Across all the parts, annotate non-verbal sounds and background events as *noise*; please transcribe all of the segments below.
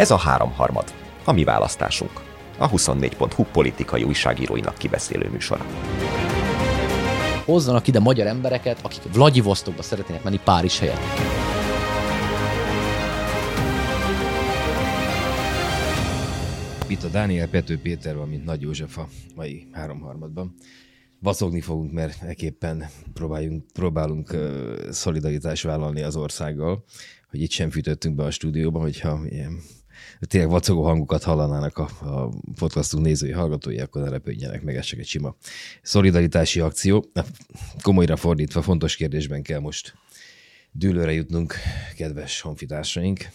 Ez a háromharmad, a mi választásunk. A 24.hu politikai újságíróinak kibeszélő műsora. Hozzanak ide magyar embereket, akik Vladivostokba szeretnének menni Párizs helyett. Itt a Dániel Pető Péter, mint Nagy József a mai háromharmadban. Vacogni fogunk, mert eképpen próbáljunk, próbálunk uh, szolidaritást vállalni az országgal, hogy itt sem fűtöttünk be a stúdióba, hogyha ilyen tényleg vacogó hangokat hallanának a, a podcastunk nézői, hallgatói, akkor ne repődjenek meg, ez csak egy sima szolidaritási akció. Komolyra fordítva, fontos kérdésben kell most dűlőre jutnunk, kedves honfitársaink,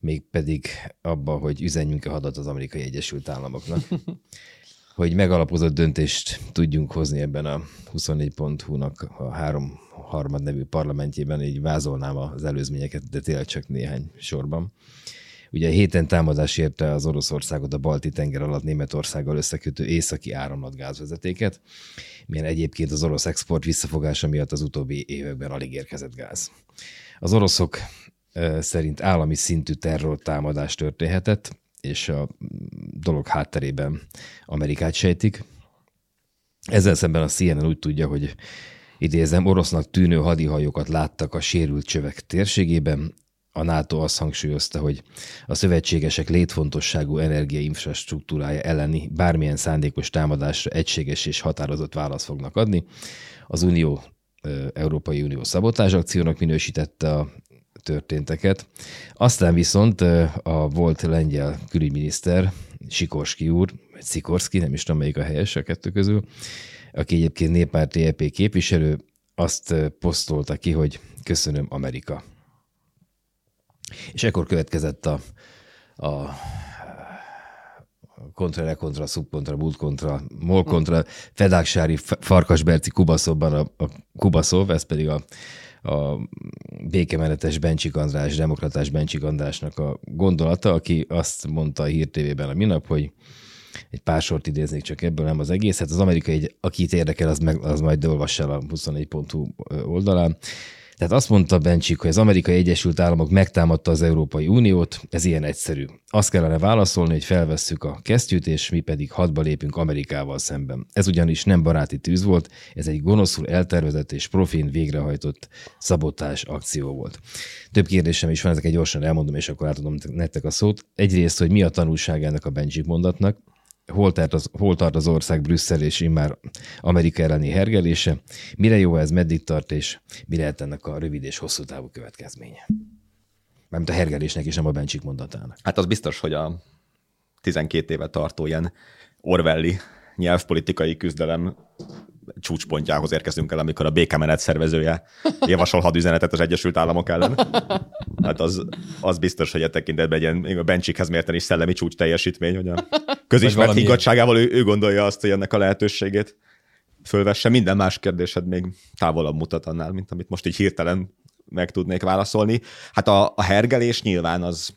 még pedig abba, hogy üzenjünk a hadat az Amerikai Egyesült Államoknak, *laughs* hogy megalapozott döntést tudjunk hozni ebben a 24.hu-nak a három harmad nevű parlamentjében, így vázolnám az előzményeket, de tényleg csak néhány sorban. Ugye héten támadás érte az Oroszországot a Balti tenger alatt Németországgal összekötő északi áramlatgázvezetéket, milyen egyébként az orosz export visszafogása miatt az utóbbi években alig érkezett gáz. Az oroszok szerint állami szintű terrortámadás történhetett, és a dolog hátterében Amerikát sejtik. Ezzel szemben a CNN úgy tudja, hogy idézem, orosznak tűnő hadihajókat láttak a sérült csövek térségében, a NATO azt hangsúlyozta, hogy a szövetségesek létfontosságú energiainfrastruktúrája elleni bármilyen szándékos támadásra egységes és határozott választ fognak adni. Az Unió, Európai Unió szabotás akciónak minősítette a történteket. Aztán viszont a volt lengyel külügyminiszter, Sikorski úr, vagy Szikorski, nem is tudom melyik a helyes a kettő közül, aki egyébként néppárti EP képviselő, azt posztolta ki, hogy köszönöm Amerika. És ekkor következett a, a kontra, kontra, szubkontra, bult kontra, mol kontra, Fedáksári, Farkasberci, Kubaszovban a, a Kubaszov, ez pedig a, a békemenetes Bencsik András, demokratás Bencsik Andrásnak a gondolata, aki azt mondta a Hír TV-ben a minap, hogy egy pár sort idéznék csak ebből, nem az egészet. Az amerikai, akit érdekel, az, meg, az majd olvassa el a 24.hu oldalán. Tehát azt mondta Bencsik, hogy az Amerikai Egyesült Államok megtámadta az Európai Uniót, ez ilyen egyszerű. Azt kellene válaszolni, hogy felvesszük a kesztyűt, és mi pedig hadba lépünk Amerikával szemben. Ez ugyanis nem baráti tűz volt, ez egy gonoszul eltervezett és profin végrehajtott szabotás akció volt. Több kérdésem is van, ezeket gyorsan elmondom, és akkor átadom nektek a szót. Egyrészt, hogy mi a tanulság ennek a Bencsik mondatnak, hol tart, az, hol tart az ország Brüsszel és immár Amerika elleni hergelése, mire jó ez, meddig tart, és mi lehet ennek a rövid és hosszú távú következménye. Mármint a hergelésnek és nem a Bencsik mondatának. Hát az biztos, hogy a 12 éve tartó ilyen Orwelli nyelvpolitikai küzdelem csúcspontjához érkezünk el, amikor a békemenet szervezője javasol hadüzenetet az Egyesült Államok ellen. Hát az, az biztos, hogy a e tekintetben egy ilyen a Bencsikhez mérten is szellemi csúcs teljesítmény, hogy a közismert higgadságával ő, ő gondolja azt, hogy ennek a lehetőségét fölvesse. Minden más kérdésed még távolabb mutat annál, mint amit most így hirtelen meg tudnék válaszolni. Hát a, a hergelés nyilván az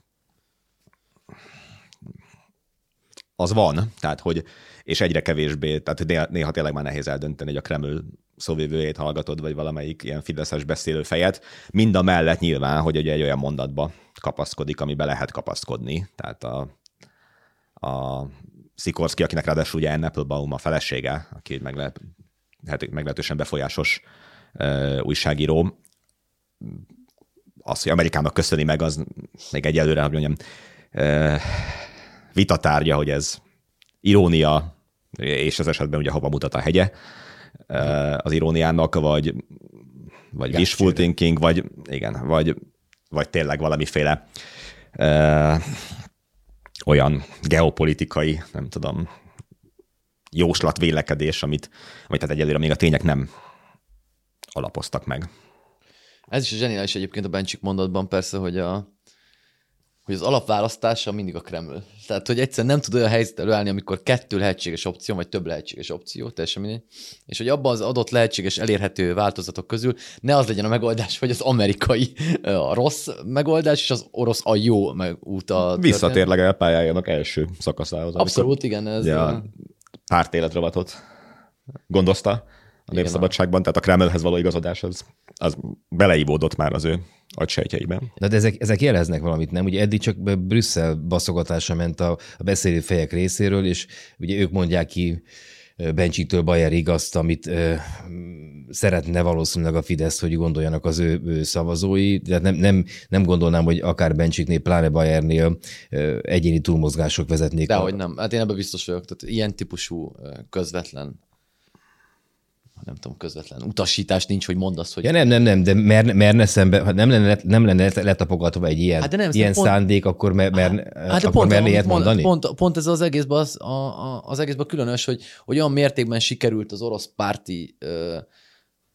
az van, tehát hogy és egyre kevésbé, tehát néha, tényleg már nehéz eldönteni, hogy a Kreml szóvivőjét hallgatod, vagy valamelyik ilyen fideszes beszélő fejet. Mind a mellett nyilván, hogy egy olyan mondatba kapaszkodik, amibe lehet kapaszkodni. Tehát a, a Szikorszki, akinek ráadásul ugye Applebaum a felesége, aki meglehet, hát meglehetősen befolyásos uh, újságíró, az, hogy Amerikának köszöni meg, az még egyelőre, hogy mondjam, uh, vitatárgya, hogy ez irónia, és az esetben ugye hova mutat a hegye az iróniának, vagy, vagy wishful thinking, vagy igen, vagy, vagy tényleg valamiféle uh, olyan geopolitikai, nem tudom, jóslat vélekedés, amit, amit tehát egyelőre még a tények nem alapoztak meg. Ez is a zseniális egyébként a Bencsik mondatban persze, hogy a, hogy az alapválasztása mindig a Kreml. Tehát, hogy egyszerűen nem tud olyan helyzet előállni, amikor kettő lehetséges opció, vagy több lehetséges opció, teljesen mindegy, és hogy abban az adott lehetséges elérhető változatok közül ne az legyen a megoldás, hogy az amerikai a rossz megoldás, és az orosz a jó meg út a Visszatérleg el pályájának első szakaszához. Abszolút, igen. Ez ja, párt életrovatot gondozta a népszabadságban, tehát a Kremlhez való igazodás az, az beleívódott már az ő agysejtjeiben. De, de ezek, ezek jeleznek valamit, nem? Ugye eddig csak Brüsszel baszogatása ment a, a beszélő fejek részéről, és ugye ők mondják ki Bencsiktől Bajerig azt, amit ö, szeretne valószínűleg a Fidesz, hogy gondoljanak az ő, ő szavazói. De nem, nem, nem gondolnám, hogy akár Bencsiknél, pláne Bayernél ö, egyéni túlmozgások vezetnék. Dehogy nem. Hát én ebben biztos vagyok. Tehát ilyen típusú közvetlen nem tudom, közvetlen utasítás nincs, hogy mondd azt, hogy... Ja, nem, nem, nem, de mer, merne szembe, ha nem lenne, nem lenne letapogatva egy ilyen, hát de nem, ilyen pont, szándék, akkor, mer, mer, hát akkor pont, merne ilyet mondani? Pont, pont ez az egészben az, a, a, az egészben különös, hogy, hogy olyan mértékben sikerült az orosz párti ö,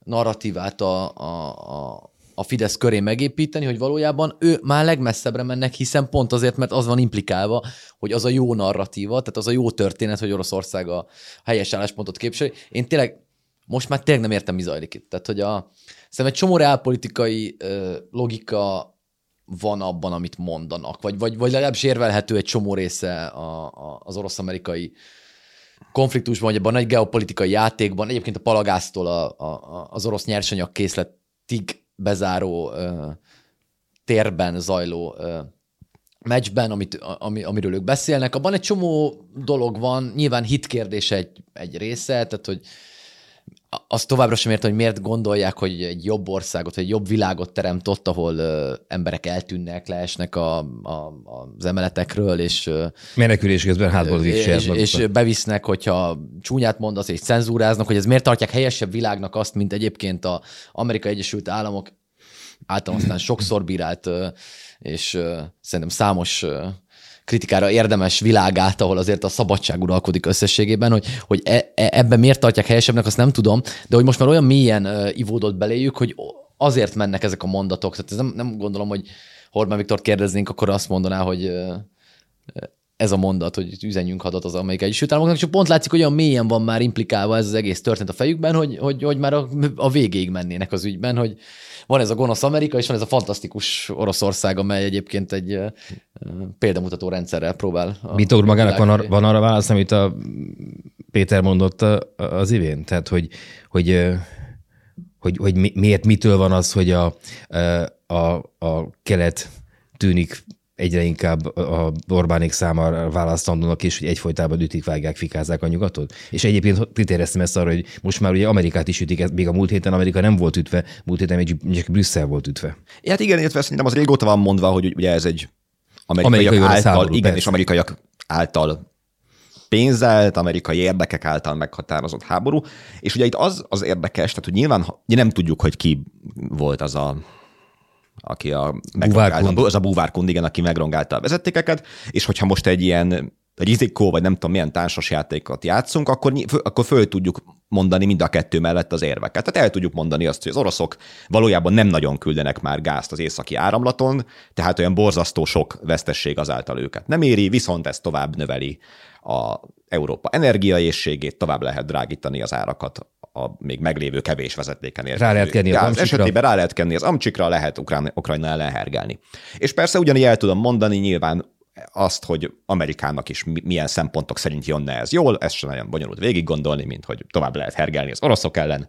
narratívát a, a, a, a Fidesz köré megépíteni, hogy valójában ő már legmesszebbre mennek, hiszen pont azért, mert az van implikálva, hogy az a jó narratíva, tehát az a jó történet, hogy Oroszország a helyes álláspontot képviseli. Én tényleg most már tényleg nem értem, mi zajlik itt. Tehát, hogy a, szerintem egy csomó reálpolitikai logika van abban, amit mondanak, vagy, vagy, vagy legalábbis érvelhető egy csomó része a, a, az orosz-amerikai konfliktusban, vagy abban a nagy geopolitikai játékban, egyébként a palagáztól a, a, az orosz nyersanyag készletig bezáró ö, térben zajló ö, meccsben, amit, ami, amiről ők beszélnek, abban egy csomó dolog van, nyilván hitkérdés egy, egy része, tehát hogy azt továbbra sem értem, hogy miért gondolják, hogy egy jobb országot, vagy egy jobb világot teremt ott, ahol ö, emberek eltűnnek, leesnek a, a, az emeletekről, és... Menekülés közben hátból és, és, és bevisznek, hogyha csúnyát mondasz, és cenzúráznak, hogy ez miért tartják helyesebb világnak azt, mint egyébként az Amerikai Egyesült Államok általán aztán sokszor bírált, és szerintem számos kritikára érdemes világát, ahol azért a szabadság uralkodik összességében, hogy, hogy e, e, ebben miért tartják helyesebbnek, azt nem tudom, de hogy most már olyan mélyen ivódott beléjük, hogy azért mennek ezek a mondatok. Tehát ez nem, nem gondolom, hogy Hormán Viktor kérdeznénk, akkor azt mondaná, hogy ez a mondat, hogy üzenjünk hadat az Amerikai Egyesült Államoknak, csak pont látszik, hogy olyan mélyen van már implikálva ez az egész történet a fejükben, hogy, hogy, hogy már a, a végéig mennének az ügyben, hogy van ez a gonosz Amerika, és van ez a fantasztikus Oroszország, amely egyébként egy példamutató rendszerrel próbál. Vitor magának van, ar- van arra válasz, amit a Péter mondott az ivén? Tehát, hogy, hogy, hogy, hogy miért mitől van az, hogy a, a, a kelet tűnik egyre inkább a Orbánék számára választandónak is, hogy egyfolytában ütik, vágják, fikázzák a nyugatot. És egyébként kitéreztem ezt arra, hogy most már ugye Amerikát is ütik, még a múlt héten Amerika nem volt ütve, múlt héten még csak Brüsszel volt ütve. Hát igen, illetve szerintem az régóta van mondva, hogy ugye ez egy amerikaiak Amerikai által, háború, igen, persze. és amerikaiak által pénzelt, amerikai érdekek által meghatározott háború. És ugye itt az az érdekes, tehát hogy nyilván nem tudjuk, hogy ki volt az a aki a, az a búvárkund, igen, aki megrongálta a vezetékeket, és hogyha most egy ilyen egy izikó, vagy nem tudom milyen társas játékot játszunk, akkor, akkor föl tudjuk mondani mind a kettő mellett az érveket. Tehát el tudjuk mondani azt, hogy az oroszok valójában nem nagyon küldenek már gázt az északi áramlaton, tehát olyan borzasztó sok vesztesség azáltal őket nem éri, viszont ez tovább növeli a Európa energiaészségét, tovább lehet drágítani az árakat a még meglévő kevés vezetéken érkező. Rá lehet kenni az amcsikra. esetében rá lehet kenni az amcsikra, lehet Ukrán, Ukrajna ellen hergelni. És persze ugyanígy el tudom mondani nyilván azt, hogy Amerikának is milyen szempontok szerint jönne ez jól, ezt sem nagyon bonyolult végig gondolni, mint hogy tovább lehet hergelni az oroszok ellen,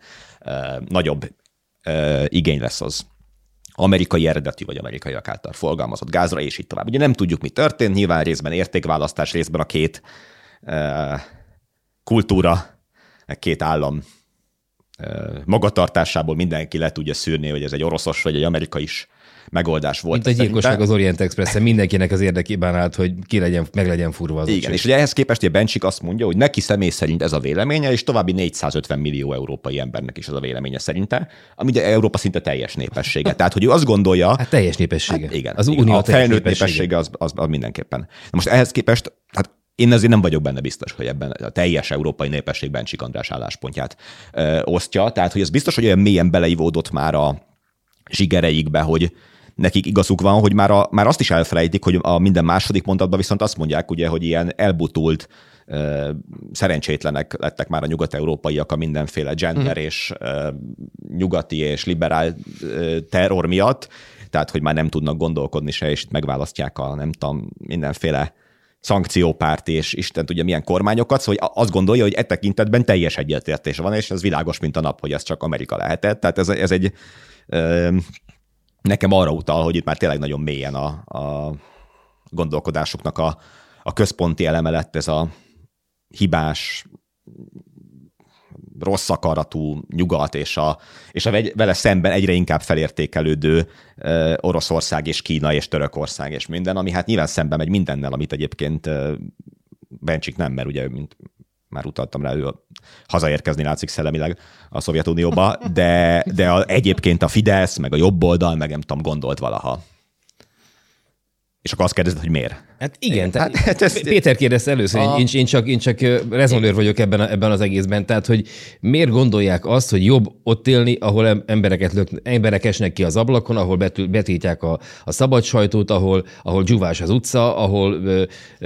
nagyobb igény lesz az amerikai eredetű vagy amerikaiak által forgalmazott gázra, és így tovább. Ugye nem tudjuk, mi történt, nyilván részben értékválasztás, részben a két kultúra, két állam magatartásából mindenki le tudja szűrni, hogy ez egy oroszos vagy egy amerikai is megoldás volt. Mint a gyilkosság az Orient express mindenkinek az érdekében állt, hogy ki legyen, meg legyen furva az Igen, és ugye ehhez képest a Bencsik azt mondja, hogy neki személy szerint ez a véleménye, és további 450 millió európai embernek is ez a véleménye szerinte, ami ugye Európa szinte teljes népessége. *laughs* Tehát, hogy ő azt gondolja... Hát teljes népessége. Hát igen. Az igen, unió a felnőtt népessége, népessége az, az, az, mindenképpen. Na most ehhez képest, hát én azért nem vagyok benne biztos, hogy ebben a teljes európai népességben Csik András álláspontját ö, osztja. Tehát, hogy ez biztos, hogy olyan mélyen beleivódott már a zsigereikbe, hogy nekik igazuk van, hogy már, a, már azt is elfelejtik, hogy a minden második mondatban viszont azt mondják, ugye, hogy ilyen elbutult ö, szerencsétlenek lettek már a nyugat-európaiak a mindenféle gender mm. és ö, nyugati és liberál ö, terror miatt, tehát hogy már nem tudnak gondolkodni se, és itt megválasztják a nem tudom, mindenféle szankciópárt és Isten tudja milyen kormányokat, szóval azt gondolja, hogy e tekintetben teljes egyetértés van, és ez világos, mint a nap, hogy ez csak Amerika lehetett. Tehát ez, ez egy nekem arra utal, hogy itt már tényleg nagyon mélyen a, a gondolkodásoknak a, a központi eleme lett ez a hibás, rossz akaratú nyugat, és a, és a vele szemben egyre inkább felértékelődő Oroszország és Kína és Törökország és minden, ami hát nyilván szemben megy mindennel, amit egyébként Bencsik nem, mert ugye, mint már utaltam rá, ő hazaérkezni látszik szellemileg a Szovjetunióba, de, de a, egyébként a Fidesz, meg a jobb oldal, meg nem tudom, gondolt valaha. És akkor azt kérdezed, hogy miért? Hát igen, tehát hát, hát Péter kérdezte először, a... én, én, csak, én csak rezonőr vagyok ebben, a, ebben az egészben, tehát hogy miért gondolják azt, hogy jobb ott élni, ahol embereket lök, emberek esnek ki az ablakon, ahol betül, betiltják a, a szabad sajtót, ahol, ahol dzsúvás az utca, ahol ö,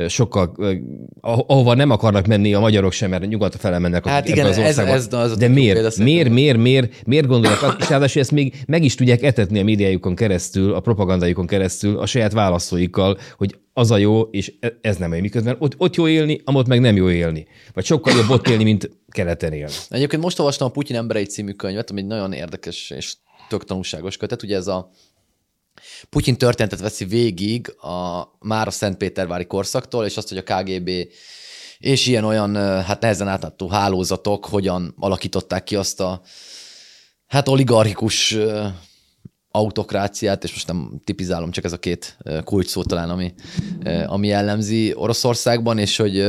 sokkal, ö, ahova nem akarnak menni a magyarok sem, mert nyugat fele mennek hát igen, az országba. Ez, ez, az De miért? Miért, miért, miért, miért gondolják azt, és ráadásul ezt még meg is tudják etetni a médiájukon keresztül, a propagandájukon keresztül, a saját választóikkal, hogy az a jó, és e- ez nem jó. Miközben ott, ott jó élni, amott meg nem jó élni. Vagy sokkal jobb ott élni, mint keleten élni. Egyébként most olvastam a Putyin emberei című könyvet, ami egy nagyon érdekes és tök tanulságos kötet. Ugye ez a Putyin történetet veszi végig a, már a Szentpétervári korszaktól, és azt, hogy a KGB és ilyen olyan, hát nehezen átadó hálózatok hogyan alakították ki azt a hát oligarchikus autokráciát, és most nem tipizálom, csak ez a két kulcs szó talán, ami, ami jellemzi Oroszországban, és hogy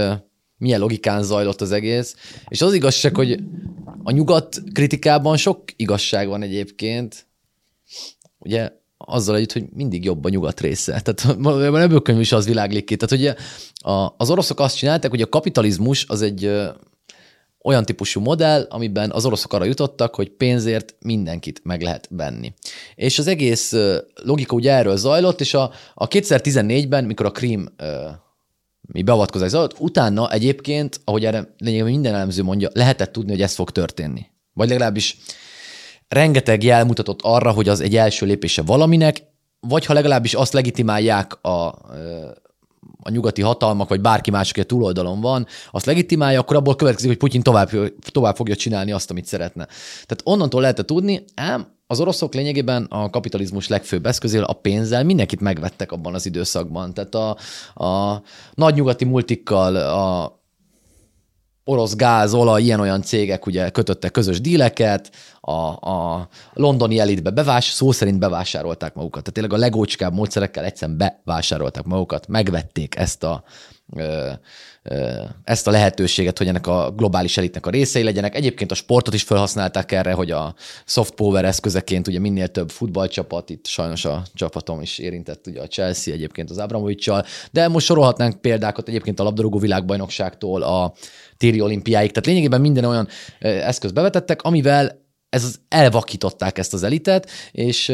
milyen logikán zajlott az egész. És az igazság, hogy a nyugat kritikában sok igazság van egyébként, ugye azzal együtt, hogy mindig jobb a nyugat része. *laughs* Tehát ebből könyv is az világlik ki. Tehát ugye az oroszok azt csinálták, hogy a kapitalizmus az egy olyan típusú modell, amiben az oroszok arra jutottak, hogy pénzért mindenkit meg lehet venni. És az egész logika ugye erről zajlott, és a, a 2014-ben, mikor a Krím mi beavatkozás zajlott, utána egyébként, ahogy erre lényegében minden elemző mondja, lehetett tudni, hogy ez fog történni. Vagy legalábbis rengeteg jel mutatott arra, hogy az egy első lépése valaminek, vagy ha legalábbis azt legitimálják a a nyugati hatalmak, vagy bárki más, aki a túloldalon van, azt legitimálja, akkor abból következik, hogy Putyin tovább, tovább fogja csinálni azt, amit szeretne. Tehát onnantól lehet tudni, ám az oroszok lényegében a kapitalizmus legfőbb eszközél, a pénzzel mindenkit megvettek abban az időszakban. Tehát a, a nagy nyugati multikkal, a orosz gáz, olaj, ilyen-olyan cégek ugye kötöttek közös díleket, a, a londoni elitbe bevás, szó szerint bevásárolták magukat. Tehát tényleg a legócskább módszerekkel egyszerűen bevásárolták magukat, megvették ezt a, ezt a lehetőséget, hogy ennek a globális elitnek a részei legyenek. Egyébként a sportot is felhasználták erre, hogy a soft power eszközeként ugye minél több futballcsapat, itt sajnos a csapatom is érintett, ugye a Chelsea egyébként az Abramovicsal, de most sorolhatnánk példákat egyébként a labdarúgó világbajnokságtól a téri olimpiáig. Tehát lényegében minden olyan eszköz bevetettek, amivel ez az, elvakították ezt az elitet, és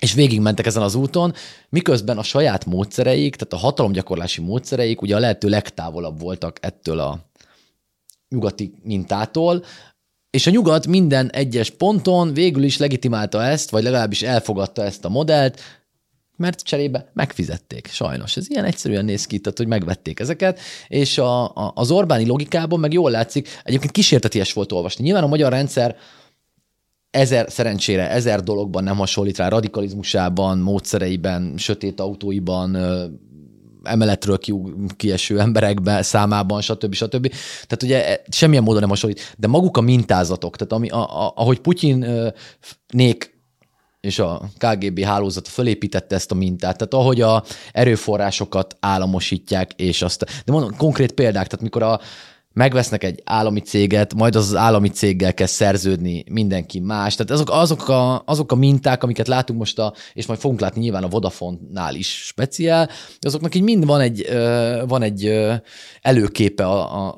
és végigmentek ezen az úton, miközben a saját módszereik, tehát a hatalomgyakorlási módszereik ugye a lehető legtávolabb voltak ettől a nyugati mintától, és a nyugat minden egyes ponton végül is legitimálta ezt, vagy legalábbis elfogadta ezt a modellt, mert cserébe megfizették, sajnos. Ez ilyen egyszerűen néz ki, tehát, hogy megvették ezeket, és a, a, az Orbáni logikában meg jól látszik, egyébként kísérteties volt olvasni. Nyilván a magyar rendszer ezer, szerencsére ezer dologban nem hasonlít rá, radikalizmusában, módszereiben, sötét autóiban, emeletről ki, kieső emberekben, számában, stb. stb. Tehát ugye e, semmilyen módon nem hasonlít, de maguk a mintázatok, tehát ami, a, a, ahogy Putyin nék és a KGB hálózat fölépítette ezt a mintát. Tehát ahogy a erőforrásokat államosítják, és azt, de mondom, konkrét példák, tehát mikor a megvesznek egy állami céget, majd az, az állami céggel kell szerződni mindenki más. Tehát azok, azok, a, azok a minták, amiket látunk most, a, és majd fogunk látni nyilván a Vodafone-nál is speciál, azoknak így mind van egy, van egy előképe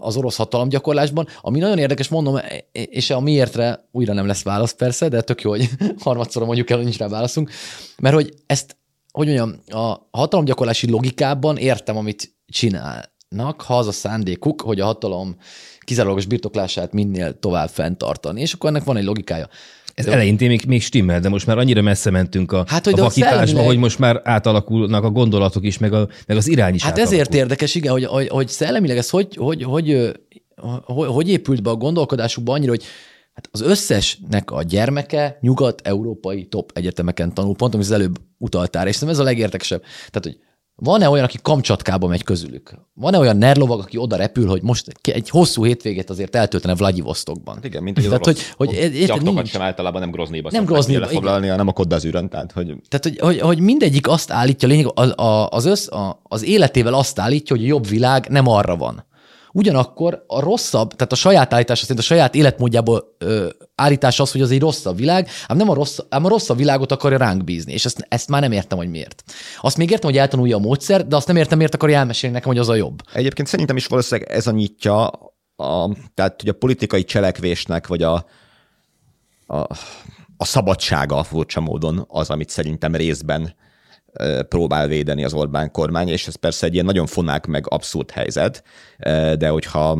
az orosz hatalomgyakorlásban, ami nagyon érdekes, mondom, és a miértre újra nem lesz válasz persze, de tök jó, hogy *laughs* harmadszor mondjuk el, hogy nincs rá válaszunk, mert hogy ezt, hogy mondjam, a hatalomgyakorlási logikában értem, amit csinál nak, ha az a szándékuk, hogy a hatalom kizárólagos birtoklását minél tovább fenntartani. És akkor ennek van egy logikája. Ez eleinte még, még stimmel, de most már annyira messze mentünk a, Hát, hogy a de vakításba, hogy most már átalakulnak a gondolatok is, meg, a, meg az irány is Hát átalakul. ezért érdekes, igen, hogy, hogy, hogy szellemileg ez hogy, hogy, hogy, hogy, hogy épült be a gondolkodásukba annyira, hogy hát az összesnek a gyermeke nyugat-európai top egyetemeken tanul, pont amit az előbb utaltál, és szerintem ez a legértekesebb. Tehát, hogy van-e olyan, aki Kamcsatkába megy közülük? Van-e olyan nerlovag, aki oda repül, hogy most egy- egy hosszú hétvégét azért eltöltene Vladivostokban? Hát igen, mint az Tehát, hogy- hogy érted, nincs. sem általában nem Groznyba Nem Groznyba, lefoglalni, hanem a Côte d'Azurön, tehát hogy Tehát, hogy, hogy, hogy mindegyik azt állítja, lényeg, az, az, össz, az életével azt állítja, hogy a jobb világ nem arra van. Ugyanakkor a rosszabb, tehát a saját állítása szerint a saját életmódjából ö, állítás az, hogy az egy rosszabb világ, ám nem a rossz, ám a rosszabb világot akarja ránk bízni, és ezt, ezt már nem értem, hogy miért. Azt még értem, hogy eltanulja a módszer, de azt nem értem, miért akarja elmesélni nekem, hogy az a jobb. Egyébként szerintem is valószínűleg ez a nyitja, a, tehát hogy a politikai cselekvésnek, vagy a, a, a szabadsága furcsa módon az, amit szerintem részben próbál védeni az Orbán kormány, és ez persze egy ilyen nagyon fonák meg abszurd helyzet, de hogyha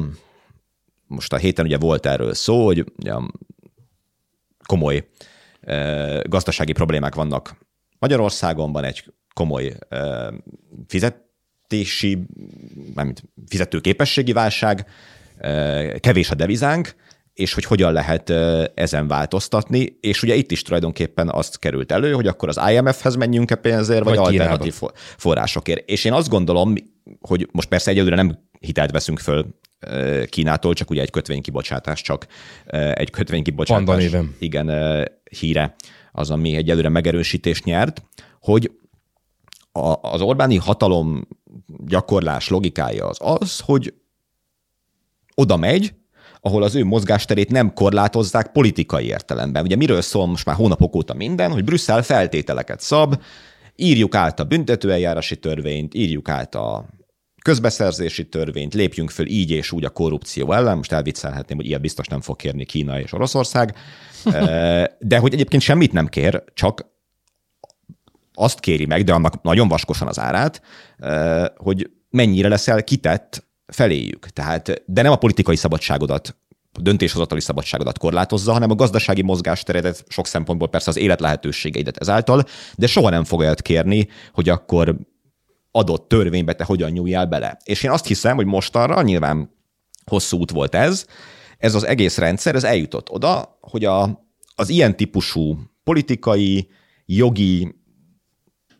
most a héten ugye volt erről szó, hogy komoly gazdasági problémák vannak Magyarországon, van egy komoly fizetési, mármint fizetőképességi válság, kevés a devizánk, és hogy hogyan lehet ezen változtatni, és ugye itt is tulajdonképpen azt került elő, hogy akkor az IMF-hez menjünk-e pénzért, vagy, Vagy Kínába. alternatív for- forrásokért. És én azt gondolom, hogy most persze egyelőre nem hitelt veszünk föl Kínától, csak ugye egy kötvénykibocsátás, csak egy kötvénykibocsátás. Panda néven. Igen, híre az, ami egyelőre megerősítést nyert, hogy a, az Orbáni hatalom gyakorlás logikája az az, hogy oda megy, ahol az ő mozgásterét nem korlátozzák politikai értelemben. Ugye miről szól most már hónapok óta minden, hogy Brüsszel feltételeket szab, írjuk át a büntetőeljárási törvényt, írjuk át a közbeszerzési törvényt, lépjünk föl így és úgy a korrupció ellen. Most elviccelhetném, hogy ilyet biztos nem fog kérni Kína és Oroszország. *laughs* De hogy egyébként semmit nem kér, csak azt kéri meg, de annak nagyon vaskosan az árát, hogy mennyire leszel kitett feléjük. Tehát, de nem a politikai szabadságodat, döntéshozatali szabadságodat korlátozza, hanem a gazdasági mozgásteredet, sok szempontból persze az élet lehetőségeidet ezáltal, de soha nem fog olyat kérni, hogy akkor adott törvénybe te hogyan nyúljál bele. És én azt hiszem, hogy mostanra nyilván hosszú út volt ez, ez az egész rendszer, ez eljutott oda, hogy a, az ilyen típusú politikai, jogi,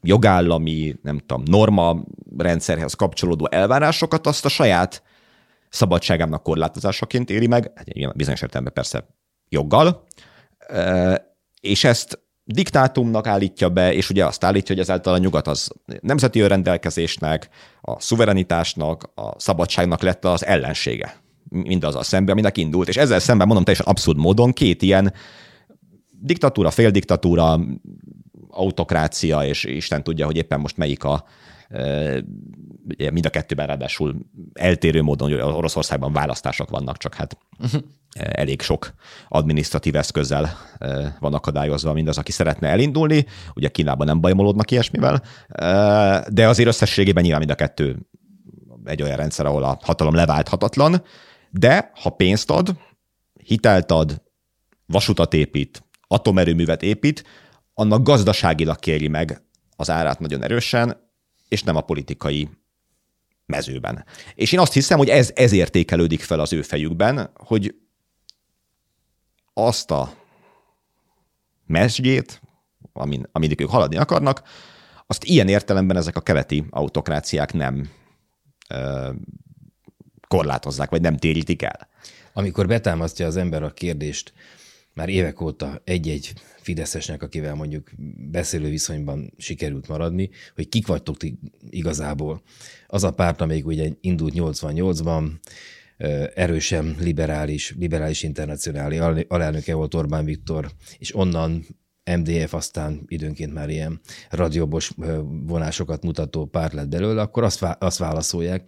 jogállami, nem tudom, norma rendszerhez kapcsolódó elvárásokat azt a saját szabadságának korlátozásaként éri meg, hát bizonyos értelemben persze joggal, és ezt diktátumnak állítja be, és ugye azt állítja, hogy ezáltal a nyugat az nemzeti önrendelkezésnek, a szuverenitásnak, a szabadságnak lett az ellensége. Mindazzal szemben, aminek indult. És ezzel szemben mondom teljesen abszurd módon két ilyen diktatúra, féldiktatúra, autokrácia, és Isten tudja, hogy éppen most melyik a mind a kettőben ráadásul eltérő módon, hogy Oroszországban választások vannak, csak hát elég sok adminisztratív eszközzel van akadályozva mindaz, aki szeretne elindulni. Ugye Kínában nem bajmolódnak ilyesmivel, de azért összességében nyilván mind a kettő egy olyan rendszer, ahol a hatalom leválthatatlan, de ha pénzt ad, hitelt ad, vasutat épít, atomerőművet épít, annak gazdaságilag kéri meg az árát nagyon erősen, és nem a politikai mezőben. És én azt hiszem, hogy ez, ez értékelődik fel az ő fejükben, hogy azt a mesdjét, amin, amin ők haladni akarnak, azt ilyen értelemben ezek a keleti autokráciák nem ö, korlátozzák, vagy nem térítik el. Amikor betámasztja az ember a kérdést, már évek óta egy-egy Fideszesnek, akivel mondjuk beszélő viszonyban sikerült maradni, hogy kik vagytok ti igazából. Az a párt, amelyik ugye indult 88-ban, ö, erősen liberális, liberális internacionális al- alelnöke volt Orbán Viktor, és onnan MDF aztán időnként már ilyen radiobos vonásokat mutató párt lett belőle, akkor azt, azt válaszolják,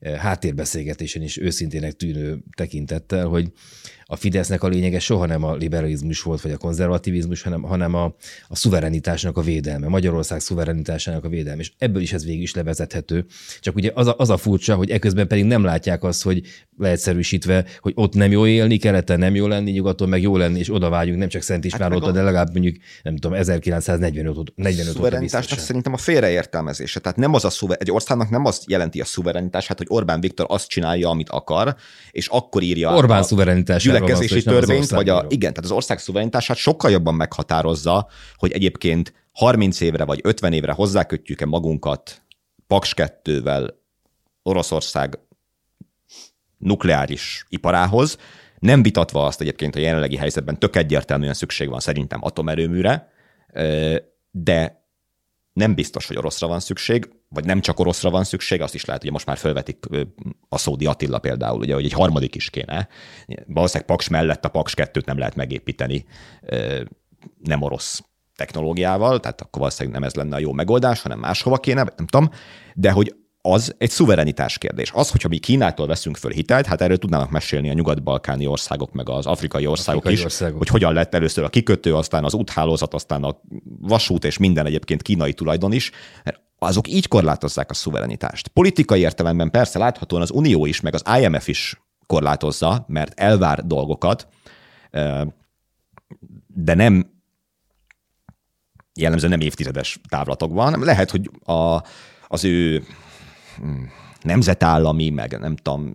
háttérbeszélgetésen is őszintének tűnő tekintettel, hogy a Fidesznek a lényege soha nem a liberalizmus volt, vagy a konzervativizmus, hanem, hanem a, a szuverenitásnak a védelme, Magyarország szuverenitásának a védelme. És ebből is ez végig is levezethető. Csak ugye az a, az a furcsa, hogy eközben pedig nem látják azt, hogy leegyszerűsítve, hogy ott nem jó élni, keleten nem jó lenni, nyugaton meg jó lenni, és oda vágyunk, nem csak Szent István hát de legalább mondjuk, nem tudom, 1945 45 Szuverenitásnak szerintem a félreértelmezése. Tehát nem az a szuver, egy országnak nem az jelenti a szuverenitás, hát hogy Orbán Viktor azt csinálja, amit akar, és akkor írja Orbán a gyülekezési törvényt, vagy a, igen, tehát az ország szuverenitását sokkal jobban meghatározza, hogy egyébként 30 évre vagy 50 évre hozzákötjük-e magunkat Paks 2-vel Oroszország nukleáris iparához, nem vitatva azt egyébként a jelenlegi helyzetben tök egyértelműen szükség van szerintem atomerőműre, de nem biztos, hogy oroszra van szükség, vagy nem csak oroszra van szükség, azt is lehet, hogy most már felvetik a Szódi Attila például, ugye, hogy egy harmadik is kéne. Valószínűleg Paks mellett a Paks 2-t nem lehet megépíteni nem orosz technológiával, tehát akkor valószínűleg nem ez lenne a jó megoldás, hanem máshova kéne, nem tudom, de hogy az egy szuverenitás kérdés. Az, hogyha mi Kínától veszünk föl hitelt, hát erről tudnának mesélni a nyugat-balkáni országok, meg az afrikai országok afrikai is, országok. hogy hogyan lett először a kikötő, aztán az úthálózat, aztán a vasút és minden egyébként kínai tulajdon is, mert azok így korlátozzák a szuverenitást. Politikai értelemben persze láthatóan az Unió is, meg az IMF is korlátozza, mert elvár dolgokat, de nem jellemzően nem évtizedes távlatokban. Lehet, hogy a, az ő nemzetállami, meg nem tudom,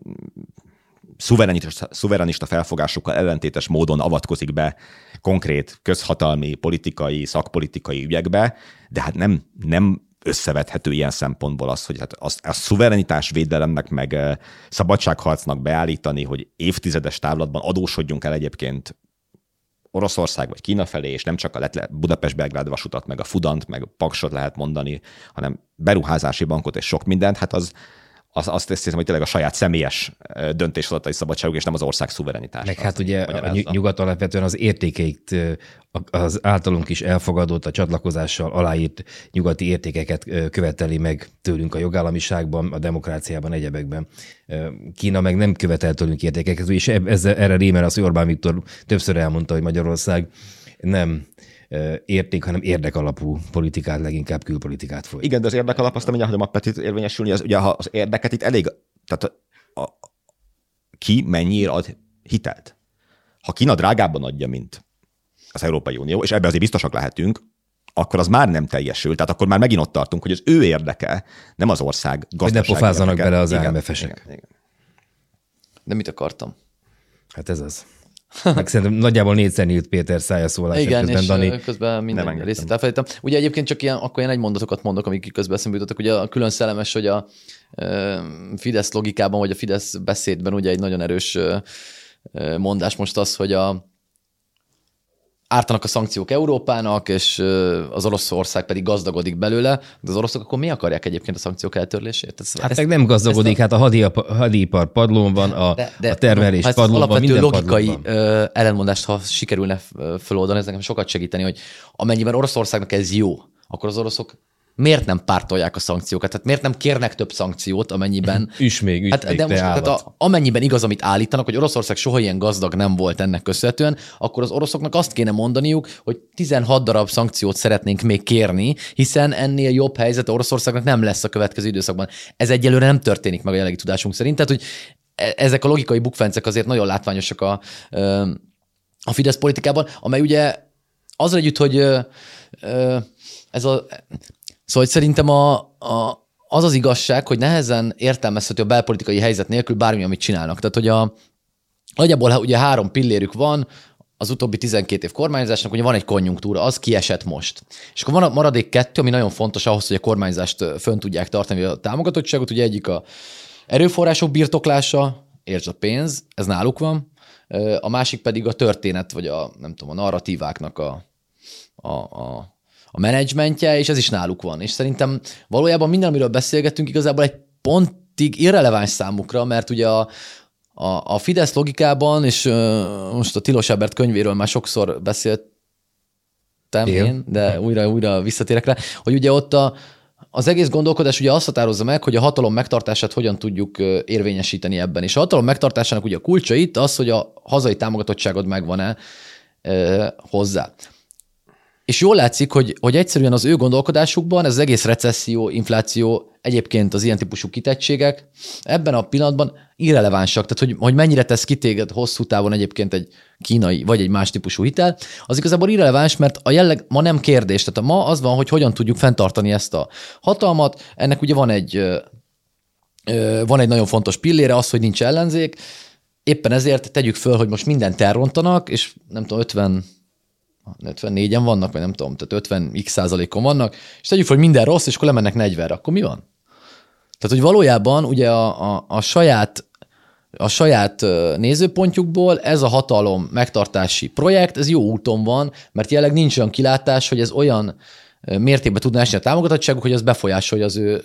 szuverenista, szuverenista felfogásokkal ellentétes módon avatkozik be konkrét közhatalmi, politikai, szakpolitikai ügyekbe, de hát nem, nem összevethető ilyen szempontból az, hogy hát a, a szuverenitás védelemnek meg szabadságharcnak beállítani, hogy évtizedes távlatban adósodjunk el egyébként Oroszország vagy Kína felé, és nem csak a Budapest-Belgrád vasutat, meg a Fudant, meg a Paksot lehet mondani, hanem beruházási bankot és sok mindent, hát az, az, azt hiszem, hogy tényleg a saját személyes döntéshozatai szabadságuk, és nem az ország szuverenitás. Meg hát ugye a nyugat alapvetően az értékeit, az általunk is elfogadott, a csatlakozással aláírt nyugati értékeket követeli meg tőlünk a jogállamiságban, a demokráciában, egyebekben. Kína meg nem követel tőlünk értékeket, és ezzel, erre rémel az, hogy Orbán Viktor többször elmondta, hogy Magyarország nem érték, hanem érdekalapú politikát, leginkább külpolitikát folyt. Igen, de az érdekalap azt nem hogy a petit érvényesülni, az, ugye ha az érdeket itt elég, tehát a, a, ki mennyire ad hitelt. Ha Kína drágábban adja, mint az Európai Unió, és ebbe azért biztosak lehetünk, akkor az már nem teljesül. Tehát akkor már megint ott tartunk, hogy az ő érdeke, nem az ország gazdasági Hogy ne pofázzanak bele az IMF-esek. De mit akartam? Hát ez az. *laughs* Meg szerintem nagyjából négyszer nyílt Péter szája szólás. Igen, közben, és Dani közben minden részét elfelejtem. Ugye egyébként csak ilyen, akkor ilyen egy mondatokat mondok, amik közben eszembe jutottak. Ugye a külön szellemes, hogy a Fidesz logikában, vagy a Fidesz beszédben ugye egy nagyon erős mondás most az, hogy a ártanak a szankciók Európának, és az Oroszország pedig gazdagodik belőle, de az oroszok akkor mi akarják egyébként a szankciók eltörlését? Ez, hát ezt, meg nem gazdagodik, hát a hadipar padlón van, a, de, de, a termelés hát padlón van, minden logikai padlón ellenmondást, ha sikerülne feloldani, ez nekem sokat segíteni, hogy amennyiben Oroszországnak ez jó, akkor az oroszok miért nem pártolják a szankciókat? Tehát miért nem kérnek több szankciót, amennyiben... *laughs* Üs még, hát, még, de most, tehát a, amennyiben igaz, amit állítanak, hogy Oroszország soha ilyen gazdag nem volt ennek köszönhetően, akkor az oroszoknak azt kéne mondaniuk, hogy 16 darab szankciót szeretnénk még kérni, hiszen ennél jobb helyzet Oroszországnak nem lesz a következő időszakban. Ez egyelőre nem történik meg a jelenlegi tudásunk szerint. Tehát, hogy e, ezek a logikai bukfencek azért nagyon látványosak a, a Fidesz politikában, amely ugye azzal együtt, hogy ez a Szóval szerintem a, a, az az igazság, hogy nehezen értelmezhető a belpolitikai helyzet nélkül bármi, amit csinálnak. Tehát, hogy a, nagyjából ugye három pillérük van, az utóbbi 12 év kormányzásnak, ugye van egy konjunktúra, az kiesett most. És akkor van a maradék kettő, ami nagyon fontos ahhoz, hogy a kormányzást fönn tudják tartani a támogatottságot. Ugye egyik a erőforrások birtoklása, értsd a pénz, ez náluk van. A másik pedig a történet, vagy a, nem tudom, a narratíváknak a, a, a a menedzsmentje, és ez is náluk van. És szerintem valójában minden, amiről beszélgetünk, igazából egy pontig irreleváns számukra, mert ugye a, a, a Fidesz logikában, és uh, most a Tilos Ebert könyvéről már sokszor beszéltem Él. én, de újra-újra visszatérek rá, hogy ugye ott a, az egész gondolkodás ugye azt határozza meg, hogy a hatalom megtartását hogyan tudjuk érvényesíteni ebben. És a hatalom megtartásának ugye a kulcsa itt az, hogy a hazai támogatottságod megvan-e hozzá. És jól látszik, hogy, hogy egyszerűen az ő gondolkodásukban ez az egész recesszió, infláció, egyébként az ilyen típusú kitettségek ebben a pillanatban irrelevánsak. Tehát, hogy, hogy mennyire tesz kitéged hosszú távon egyébként egy kínai vagy egy más típusú hitel, az igazából irreleváns, mert a jelleg ma nem kérdés. Tehát a ma az van, hogy hogyan tudjuk fenntartani ezt a hatalmat. Ennek ugye van egy, van egy nagyon fontos pillére, az, hogy nincs ellenzék. Éppen ezért tegyük föl, hogy most mindent elrontanak, és nem tudom, 50 54-en vannak, vagy nem tudom, tehát 50 x százalékon vannak, és tegyük fel, hogy minden rossz, és akkor lemennek 40-re, akkor mi van? Tehát, hogy valójában ugye a, a, a saját a saját nézőpontjukból ez a hatalom megtartási projekt, ez jó úton van, mert jelenleg nincs olyan kilátás, hogy ez olyan mértékben tudná esni a támogatottságuk, hogy az befolyásolja az ő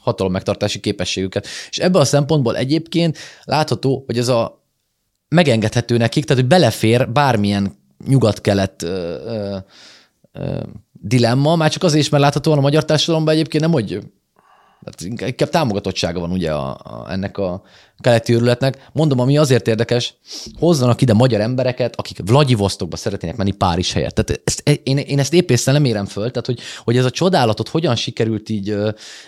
hatalom megtartási képességüket. És ebből a szempontból egyébként látható, hogy ez a megengedhető nekik, tehát hogy belefér bármilyen nyugat-kelet dilemma, már csak azért is, mert láthatóan a magyar társadalomban egyébként nem, hogy tehát inkább támogatottsága van ugye a, a, ennek a keleti őrületnek. Mondom, ami azért érdekes, hozzanak ide magyar embereket, akik Vladivostokba szeretnének menni Párizs helyett. Tehát ezt, én, én ezt épp észre nem érem föl, tehát hogy, hogy ez a csodálatot hogyan sikerült így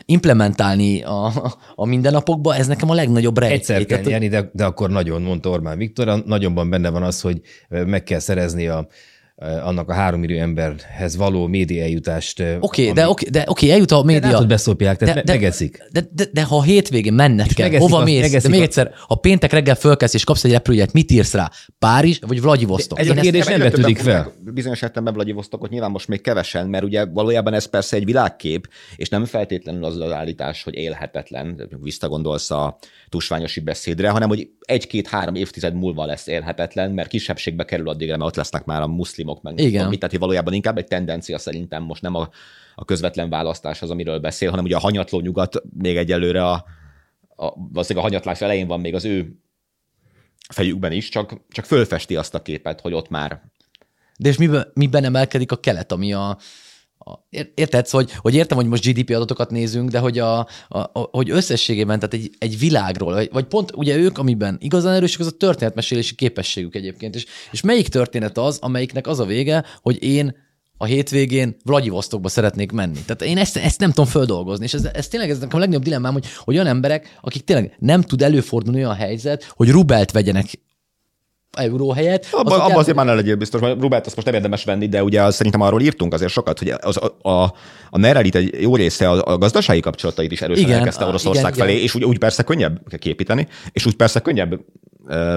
implementálni a, a mindennapokba, ez nekem a legnagyobb rejtély. Egyszer kell nyerni, de, de akkor nagyon, mondta Orbán Viktor, nagyonban benne van az, hogy meg kell szerezni a annak a három millió emberhez való média eljutást. Eh, oké, okay, de oké, okay, de oké, okay, eljut a média. De látod, beszopják, tehát de, de, megeszik. De, de, de, ha a hétvégén menned kell, hova mész? De még egyszer, ha péntek reggel fölkelsz és kapsz egy repülőjegyet, mit írsz rá? Párizs vagy Vladivostok? Ez a kérdés nem vetődik fel. Bizonyos értelemben Vladivostokot nyilván most még kevesen, mert ugye valójában ez persze egy világkép, és nem feltétlenül az az állítás, hogy élhetetlen. Visszagondolsz a tusványosi beszédre, hanem hogy egy-két-három évtized múlva lesz élhetetlen, mert kisebbségbe kerül addigra, mert ott lesznek már a muszlimok, meg Igen. Mit, tehát valójában inkább egy tendencia szerintem most nem a, a közvetlen választás az, amiről beszél, hanem ugye a hanyatló nyugat még egyelőre a, a, valószínűleg a hanyatlás elején van még az ő fejükben is, csak, csak fölfesti azt a képet, hogy ott már de és miben, miben emelkedik a kelet, ami a, Érted? Szóval, hogy, hogy értem, hogy most GDP adatokat nézünk, de hogy, a, a, a, hogy összességében, tehát egy, egy világról, vagy, vagy pont ugye ők, amiben igazán erősek, az a történetmesélési képességük egyébként. És, és melyik történet az, amelyiknek az a vége, hogy én a hétvégén Vladivostokba szeretnék menni. Tehát én ezt, ezt nem tudom földolgozni, és ez, ez tényleg ez nekem a legnagyobb dilemmám, hogy, hogy olyan emberek, akik tényleg nem tud előfordulni olyan helyzet, hogy rubelt vegyenek euró helyett. Abban abba azért már ne legyél biztos, mert Rubelt azt most nem érdemes venni, de ugye az, szerintem arról írtunk azért sokat, hogy az, a, a, a Nerelit egy jó része a, a gazdasági kapcsolatait is erősen igen, elkezdte Oroszország igen, felé, igen. és úgy, úgy persze könnyebb képíteni, és úgy persze könnyebb ö,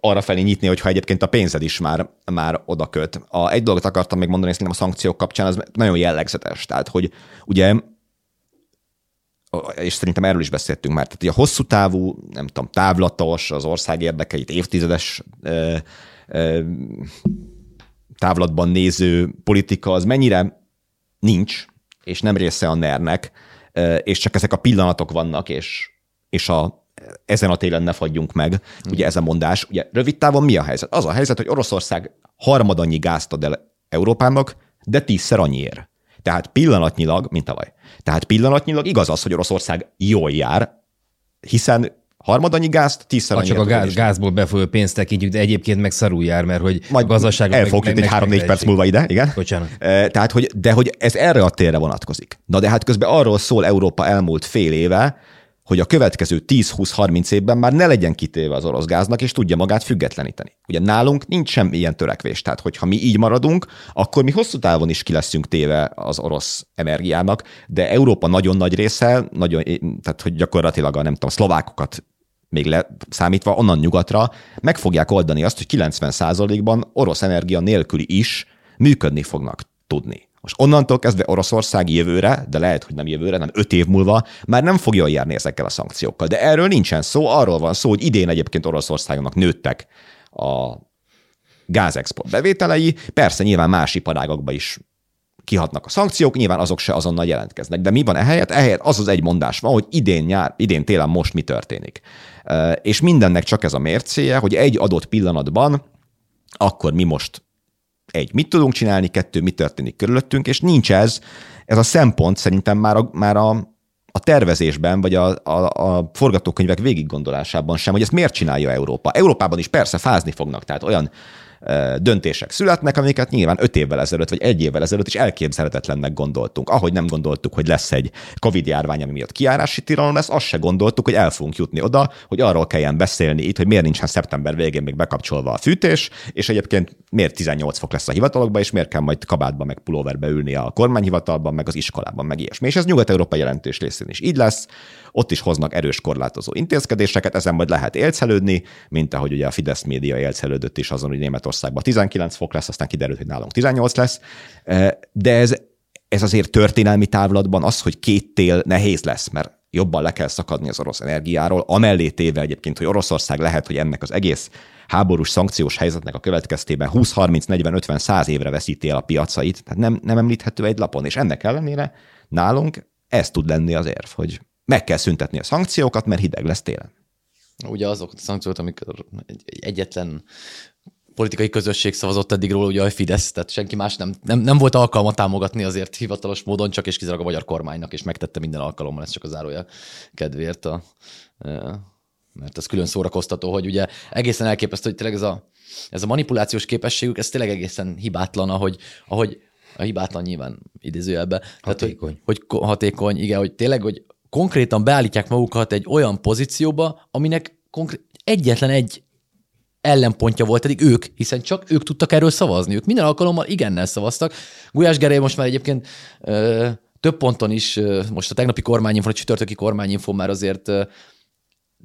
arra felé nyitni, hogyha egyébként a pénzed is már, már oda köt. A, egy dolgot akartam még mondani, szerintem a szankciók kapcsán, az nagyon jellegzetes. Tehát, hogy ugye és szerintem erről is beszéltünk már, tehát a hosszú távú, nem tudom, távlatos, az ország érdekeit évtizedes ö, ö, távlatban néző politika, az mennyire nincs, és nem része a ner és csak ezek a pillanatok vannak, és, és a, ezen a télen ne fagyjunk meg, mm. ugye ez a mondás. Ugye rövid távon mi a helyzet? Az a helyzet, hogy Oroszország harmadannyi gázt ad el Európának, de tízszer annyiért. Tehát pillanatnyilag, mint tavaly. Tehát pillanatnyilag igaz az, hogy Oroszország jól jár, hiszen harmadannyi gázt, tízszer annyi. Csak a gáz, gázból befolyó pénzt tekintjük, de egyébként meg szarul jár, mert hogy Majd a gazdaság... El fog jutni egy három-négy perc múlva ide, igen? Bocsánat. Tehát, hogy, de hogy ez erre a térre vonatkozik. Na de hát közben arról szól Európa elmúlt fél éve, hogy a következő 10-20-30 évben már ne legyen kitéve az orosz gáznak, és tudja magát függetleníteni. Ugye nálunk nincs sem ilyen törekvés, tehát hogyha mi így maradunk, akkor mi hosszú távon is ki leszünk téve az orosz energiának, de Európa nagyon nagy része, nagyon, tehát hogy gyakorlatilag a nem tudom, szlovákokat még leszámítva onnan nyugatra, meg fogják oldani azt, hogy 90%-ban orosz energia nélküli is működni fognak tudni. Most onnantól kezdve Oroszország jövőre, de lehet, hogy nem jövőre, nem öt év múlva, már nem fog jól járni ezekkel a szankciókkal. De erről nincsen szó, arról van szó, hogy idén egyébként Oroszországnak nőttek a gázexport bevételei, persze nyilván más iparágokba is kihatnak a szankciók, nyilván azok se azonnal jelentkeznek. De mi van ehelyett? Ehelyett az az egy mondás van, hogy idén, nyár, idén télen most mi történik. És mindennek csak ez a mércéje, hogy egy adott pillanatban, akkor mi most egy, mit tudunk csinálni, kettő, mi történik körülöttünk, és nincs ez, ez a szempont szerintem már a, már a, a tervezésben, vagy a, a, a forgatókönyvek végiggondolásában sem, hogy ezt miért csinálja Európa. Európában is persze fázni fognak, tehát olyan döntések születnek, amiket nyilván öt évvel ezelőtt, vagy egy évvel ezelőtt is elképzelhetetlennek gondoltunk. Ahogy nem gondoltuk, hogy lesz egy Covid járvány, ami miatt kiárási tilalom lesz, azt se gondoltuk, hogy el fogunk jutni oda, hogy arról kelljen beszélni itt, hogy miért nincsen szeptember végén még bekapcsolva a fűtés, és egyébként miért 18 fok lesz a hivatalokban, és miért kell majd kabátba meg pulóverbe ülni a kormányhivatalban, meg az iskolában, meg ilyesmi. És ez Nyugat-Európa jelentős részén is így lesz ott is hoznak erős korlátozó intézkedéseket, ezen majd lehet élcelődni, mint ahogy ugye a Fidesz média élcelődött is azon, hogy Németországban 19 fok lesz, aztán kiderült, hogy nálunk 18 lesz. De ez, ez azért történelmi távlatban az, hogy két tél nehéz lesz, mert jobban le kell szakadni az orosz energiáról, amellé téve egyébként, hogy Oroszország lehet, hogy ennek az egész háborús szankciós helyzetnek a következtében 20, 30, 40, 50, 100 évre veszíti el a piacait, tehát nem, nem említhető egy lapon, és ennek ellenére nálunk ez tud lenni az érv, hogy meg kell szüntetni a szankciókat, mert hideg lesz télen. Ugye azok a szankciók, amikor egyetlen politikai közösség szavazott eddig róla, ugye a Fidesz, tehát senki más nem, nem, nem volt alkalma támogatni azért hivatalos módon, csak és kizárólag a magyar kormánynak, és megtette minden alkalommal, ez csak az zárója kedvéért a, mert ez külön szórakoztató, hogy ugye egészen elképesztő, hogy tényleg ez a, ez a manipulációs képességük, ez tényleg egészen hibátlan, ahogy, ahogy a hibátlan nyilván idézőjelbe. Hatékony. Tehát, hogy, hogy hatékony, igen, hogy tényleg, hogy konkrétan beállítják magukat egy olyan pozícióba, aminek konkrét, egyetlen egy ellenpontja volt eddig ők, hiszen csak ők tudtak erről szavazni. Ők minden alkalommal igennel szavaztak. Gulyás Gerely most már egyébként ö, több ponton is, ö, most a tegnapi kormányinfon, a csütörtöki kormányinfon már azért ö,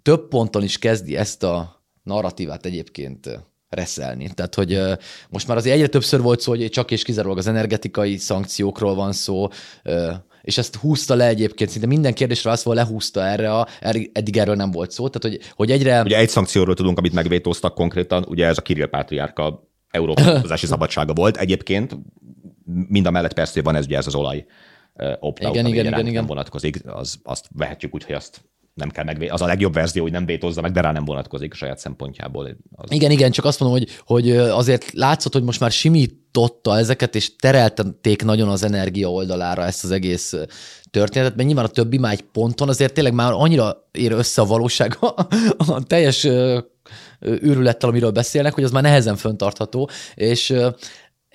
több ponton is kezdi ezt a narratívát egyébként reszelni. Tehát, hogy most már azért egyre többször volt szó, hogy csak és kizárólag az energetikai szankciókról van szó, és ezt húzta le egyébként, szinte minden kérdésre azt volt lehúzta erre, a, eddig erről nem volt szó, tehát hogy, hogy egyre... Ugye egy szankcióról tudunk, amit megvétóztak konkrétan, ugye ez a Kirill Pátriárka európazási *laughs* szabadsága volt. Egyébként mind a mellett persze van ez ugye ez az olaj opt igen, igen, igen, igen. vonatkozik, az, azt vehetjük úgy, hogy azt nem kell megvé... Az a legjobb verzió, hogy nem vétózza meg, de rá nem vonatkozik a saját szempontjából. Az... Igen, igen, csak azt mondom, hogy, hogy azért látszott, hogy most már simította ezeket, és terelték nagyon az energia oldalára ezt az egész történetet, mert nyilván a többi már egy ponton azért tényleg már annyira ér össze a valóság a, a teljes őrülettel, amiről beszélnek, hogy az már nehezen föntartható, és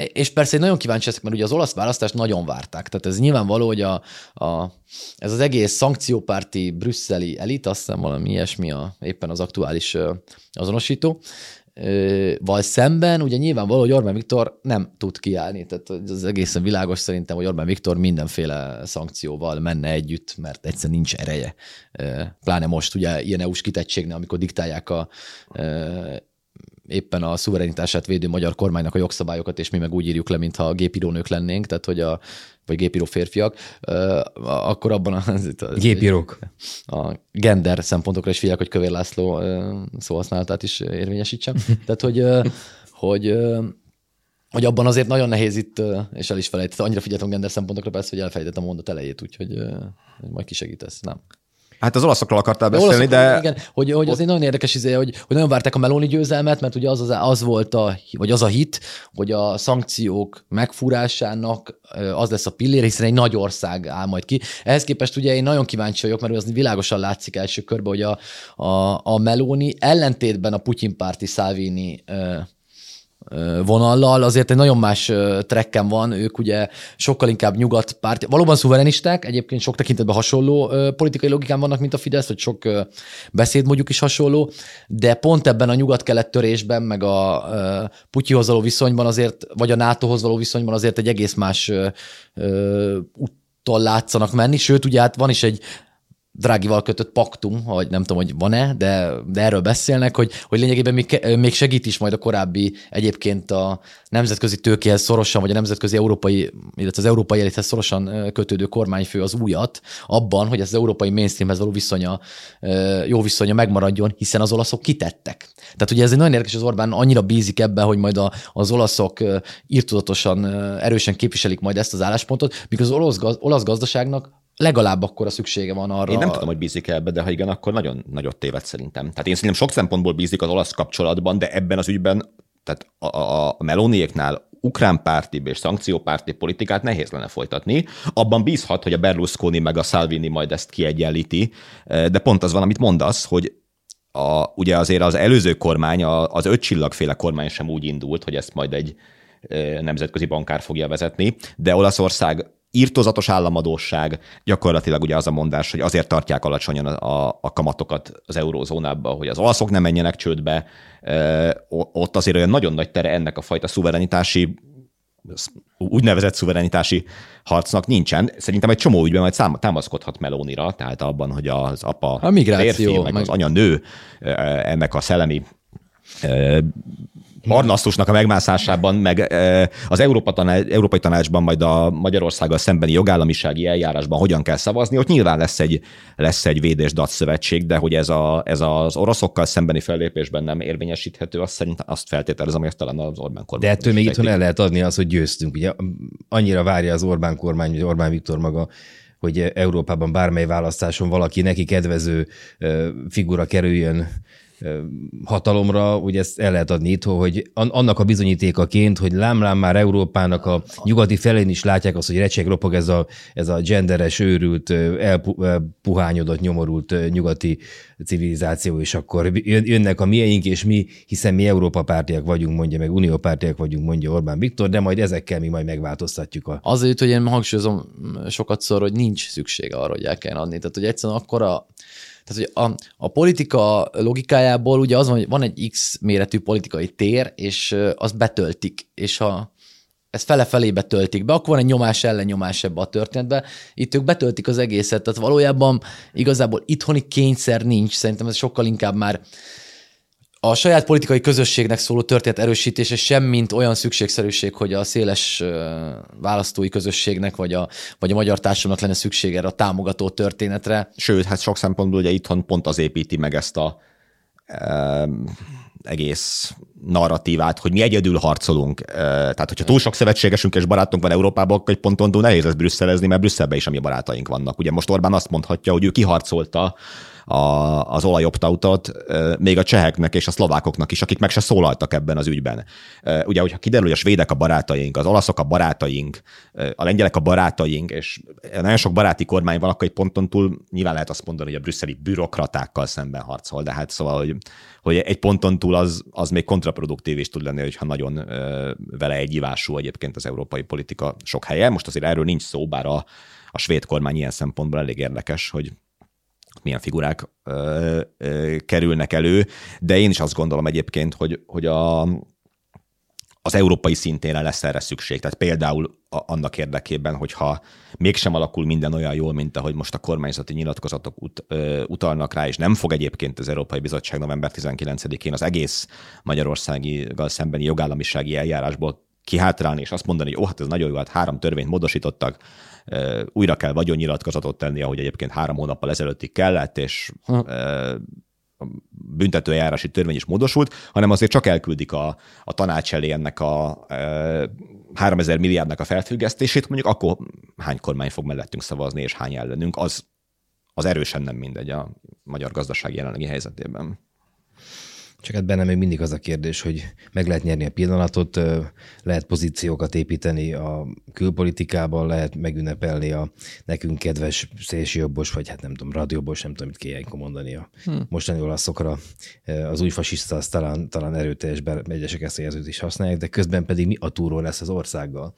és persze én nagyon kíváncsi leszek, mert ugye az olasz választást nagyon várták. Tehát ez nyilvánvaló, hogy a, a, ez az egész szankciópárti brüsszeli elit, azt hiszem valami ilyesmi a, éppen az aktuális azonosító, val szemben, ugye nyilvánvaló, hogy Orbán Viktor nem tud kiállni. Tehát az egészen világos szerintem, hogy Orbán Viktor mindenféle szankcióval menne együtt, mert egyszer nincs ereje. Pláne most ugye ilyen EU-s kitettségnél, amikor diktálják a éppen a szuverenitását védő magyar kormánynak a jogszabályokat, és mi meg úgy írjuk le, mintha a gépírónők lennénk, tehát hogy a vagy gépíró férfiak, akkor abban a... Gépírók. A gender szempontokra is figyelek, hogy Kövér László szóhasználatát is érvényesítsem. *laughs* Tehát, hogy, hogy hogy abban azért nagyon nehéz itt, és el is felejtett, annyira figyeltem gender szempontokra persze, hogy elfelejtettem a mondat elejét, úgyhogy majd kisegítesz, nem? Hát az olaszokról akartál beszélni, de... Igen, hogy, hogy az egy nagyon érdekes izé, hogy, hogy nagyon várták a Meloni győzelmet, mert ugye az, az, az volt a, vagy az a hit, hogy a szankciók megfúrásának az lesz a pillér, hiszen egy nagy ország áll majd ki. Ehhez képest ugye én nagyon kíváncsi vagyok, mert az világosan látszik első körben, hogy a, a, a Meloni ellentétben a Putyin párti Salvini vonallal, azért egy nagyon más trekken van, ők ugye sokkal inkább nyugat párt, valóban szuverenisták, egyébként sok tekintetben hasonló politikai logikán vannak, mint a Fidesz, hogy sok beszéd mondjuk is hasonló, de pont ebben a nyugat-kelet törésben, meg a Putyihoz való viszonyban azért, vagy a NATO-hoz való viszonyban azért egy egész más úttól látszanak menni, sőt, ugye hát van is egy Drágival kötött paktum, vagy nem tudom, hogy van-e, de, de erről beszélnek, hogy, hogy lényegében még, még segít is majd a korábbi egyébként a nemzetközi tőkéhez szorosan, vagy a nemzetközi európai, illetve az európai elithez szorosan kötődő kormányfő az újat, abban, hogy ez az európai mainstreamhez való viszonya, jó viszonya megmaradjon, hiszen az olaszok kitettek. Tehát ugye ez egy nagyon érdekes, az Orbán annyira bízik ebben, hogy majd a, az olaszok írtudatosan erősen képviselik majd ezt az álláspontot, míg az olasz, olasz gazdaságnak legalább akkor a szüksége van arra. Én nem tudom, hogy bízik ebbe, de ha igen, akkor nagyon nagyot téved szerintem. Tehát én szerintem sok szempontból bízik az olasz kapcsolatban, de ebben az ügyben tehát a, a, a Meloniéknál ukrán párti és szankciópárti politikát nehéz lenne folytatni. Abban bízhat, hogy a Berlusconi meg a Salvini majd ezt kiegyenlíti, de pont az van, amit mondasz, hogy a, ugye azért az előző kormány, az öt csillagféle kormány sem úgy indult, hogy ezt majd egy nemzetközi bankár fogja vezetni, de Olaszország írtozatos államadóság, gyakorlatilag ugye az a mondás, hogy azért tartják alacsonyan a, a kamatokat az eurózónába, hogy az olaszok nem menjenek csődbe, ott azért olyan nagyon nagy tere ennek a fajta szuverenitási úgynevezett szuverenitási harcnak nincsen. Szerintem egy csomó ügyben majd szám, támaszkodhat Melónira, tehát abban, hogy az apa a migráció, férfi, meg, meg az anya nő ennek a szellemi Arnasztusnak a megmászásában, meg az Európa tanács, Európai Tanácsban, majd a Magyarországgal szembeni jogállamisági eljárásban hogyan kell szavazni, ott nyilván lesz egy, lesz egy védés szövetség, de hogy ez, a, ez az oroszokkal szembeni fellépésben nem érvényesíthető, azt szerint azt feltételezem, hogy talán az Orbán kormány. De ettől még itthon el lehet adni az, hogy győztünk. Ugye annyira várja az Orbán kormány, vagy Orbán Viktor maga, hogy Európában bármely választáson valaki neki kedvező figura kerüljön hatalomra, ugye ezt el lehet adni itt, hogy annak a bizonyítékaként, hogy lámlám már Európának a nyugati felén is látják azt, hogy recseg ropog ez a, ez a genderes, őrült, elpuhányodott, nyomorult nyugati civilizáció, és akkor jönnek a mieink, és mi, hiszen mi Európa pártiak vagyunk, mondja meg Unió pártiak vagyunk, mondja Orbán Viktor, de majd ezekkel mi majd megváltoztatjuk a... Azért, hogy én hangsúlyozom sokat szor, hogy nincs szüksége arra, hogy el kell adni. Tehát, hogy egyszerűen a tehát, hogy a, a politika logikájából ugye az van, hogy van egy X méretű politikai tér, és azt betöltik, és ha ezt fele-felé betöltik be, akkor van egy nyomás ellennyomás ebbe a történetbe. Itt ők betöltik az egészet, tehát valójában igazából itthoni kényszer nincs, szerintem ez sokkal inkább már a saját politikai közösségnek szóló történet erősítése sem, mint olyan szükségszerűség, hogy a széles választói közösségnek vagy a, vagy a magyar társadalomnak lenne szükség erre a támogató történetre. Sőt, hát sok szempontból ugye itthon pont az építi meg ezt a e, egész narratívát, hogy mi egyedül harcolunk. Tehát, hogyha túl sok szövetségesünk és barátunk van Európában, akkor egy ponton túl nehéz lesz brüsszelezni, mert Brüsszelben is a mi barátaink vannak. Ugye most Orbán azt mondhatja, hogy ő kiharcolta a, az olajoptautot, még a cseheknek és a szlovákoknak is, akik meg se szólaltak ebben az ügyben. Ugye, hogyha kiderül, hogy a svédek a barátaink, az olaszok a barátaink, a lengyelek a barátaink, és nagyon sok baráti kormány van, akkor egy ponton túl nyilván lehet azt mondani, hogy a brüsszeli bürokratákkal szemben harcol, de hát szóval, hogy, hogy egy ponton túl az, az még kontraproduktív is tud lenni, hogyha nagyon vele egyivású egyébként az európai politika sok helye. Most azért erről nincs szó, bár a, a svéd kormány ilyen szempontból elég érdekes, hogy milyen figurák ö, ö, kerülnek elő, de én is azt gondolom egyébként, hogy, hogy a, az európai szintén lesz erre szükség. Tehát például a, annak érdekében, hogyha mégsem alakul minden olyan jól, mint ahogy most a kormányzati nyilatkozatok ut, ö, utalnak rá, és nem fog egyébként az Európai Bizottság november 19-én az egész Magyarországi szembeni jogállamisági eljárásból kihátrálni, és azt mondani, hogy ó, hát ez nagyon jó, hát három törvényt módosítottak, újra kell vagyonnyilatkozatot tenni, ahogy egyébként három hónappal ezelőttig kellett, és ha. a büntetőjárási törvény is módosult, hanem azért csak elküldik a, a tanács elé ennek a e, 3000 milliárdnak a felfüggesztését, mondjuk akkor hány kormány fog mellettünk szavazni, és hány ellenünk, az, az erősen nem mindegy a magyar gazdaság jelenlegi helyzetében. Csak hát benne még mindig az a kérdés, hogy meg lehet nyerni a pillanatot, lehet pozíciókat építeni a külpolitikában, lehet megünnepelni a nekünk kedves szélsőjobbos, vagy hát nem tudom, radiobbos, nem tudom, mit kell ilyenkor mondani a hmm. mostani olaszokra. Az új fasiszta az talán, talán erőteljes, egyesek ezt a is használják, de közben pedig mi a túró lesz az országgal?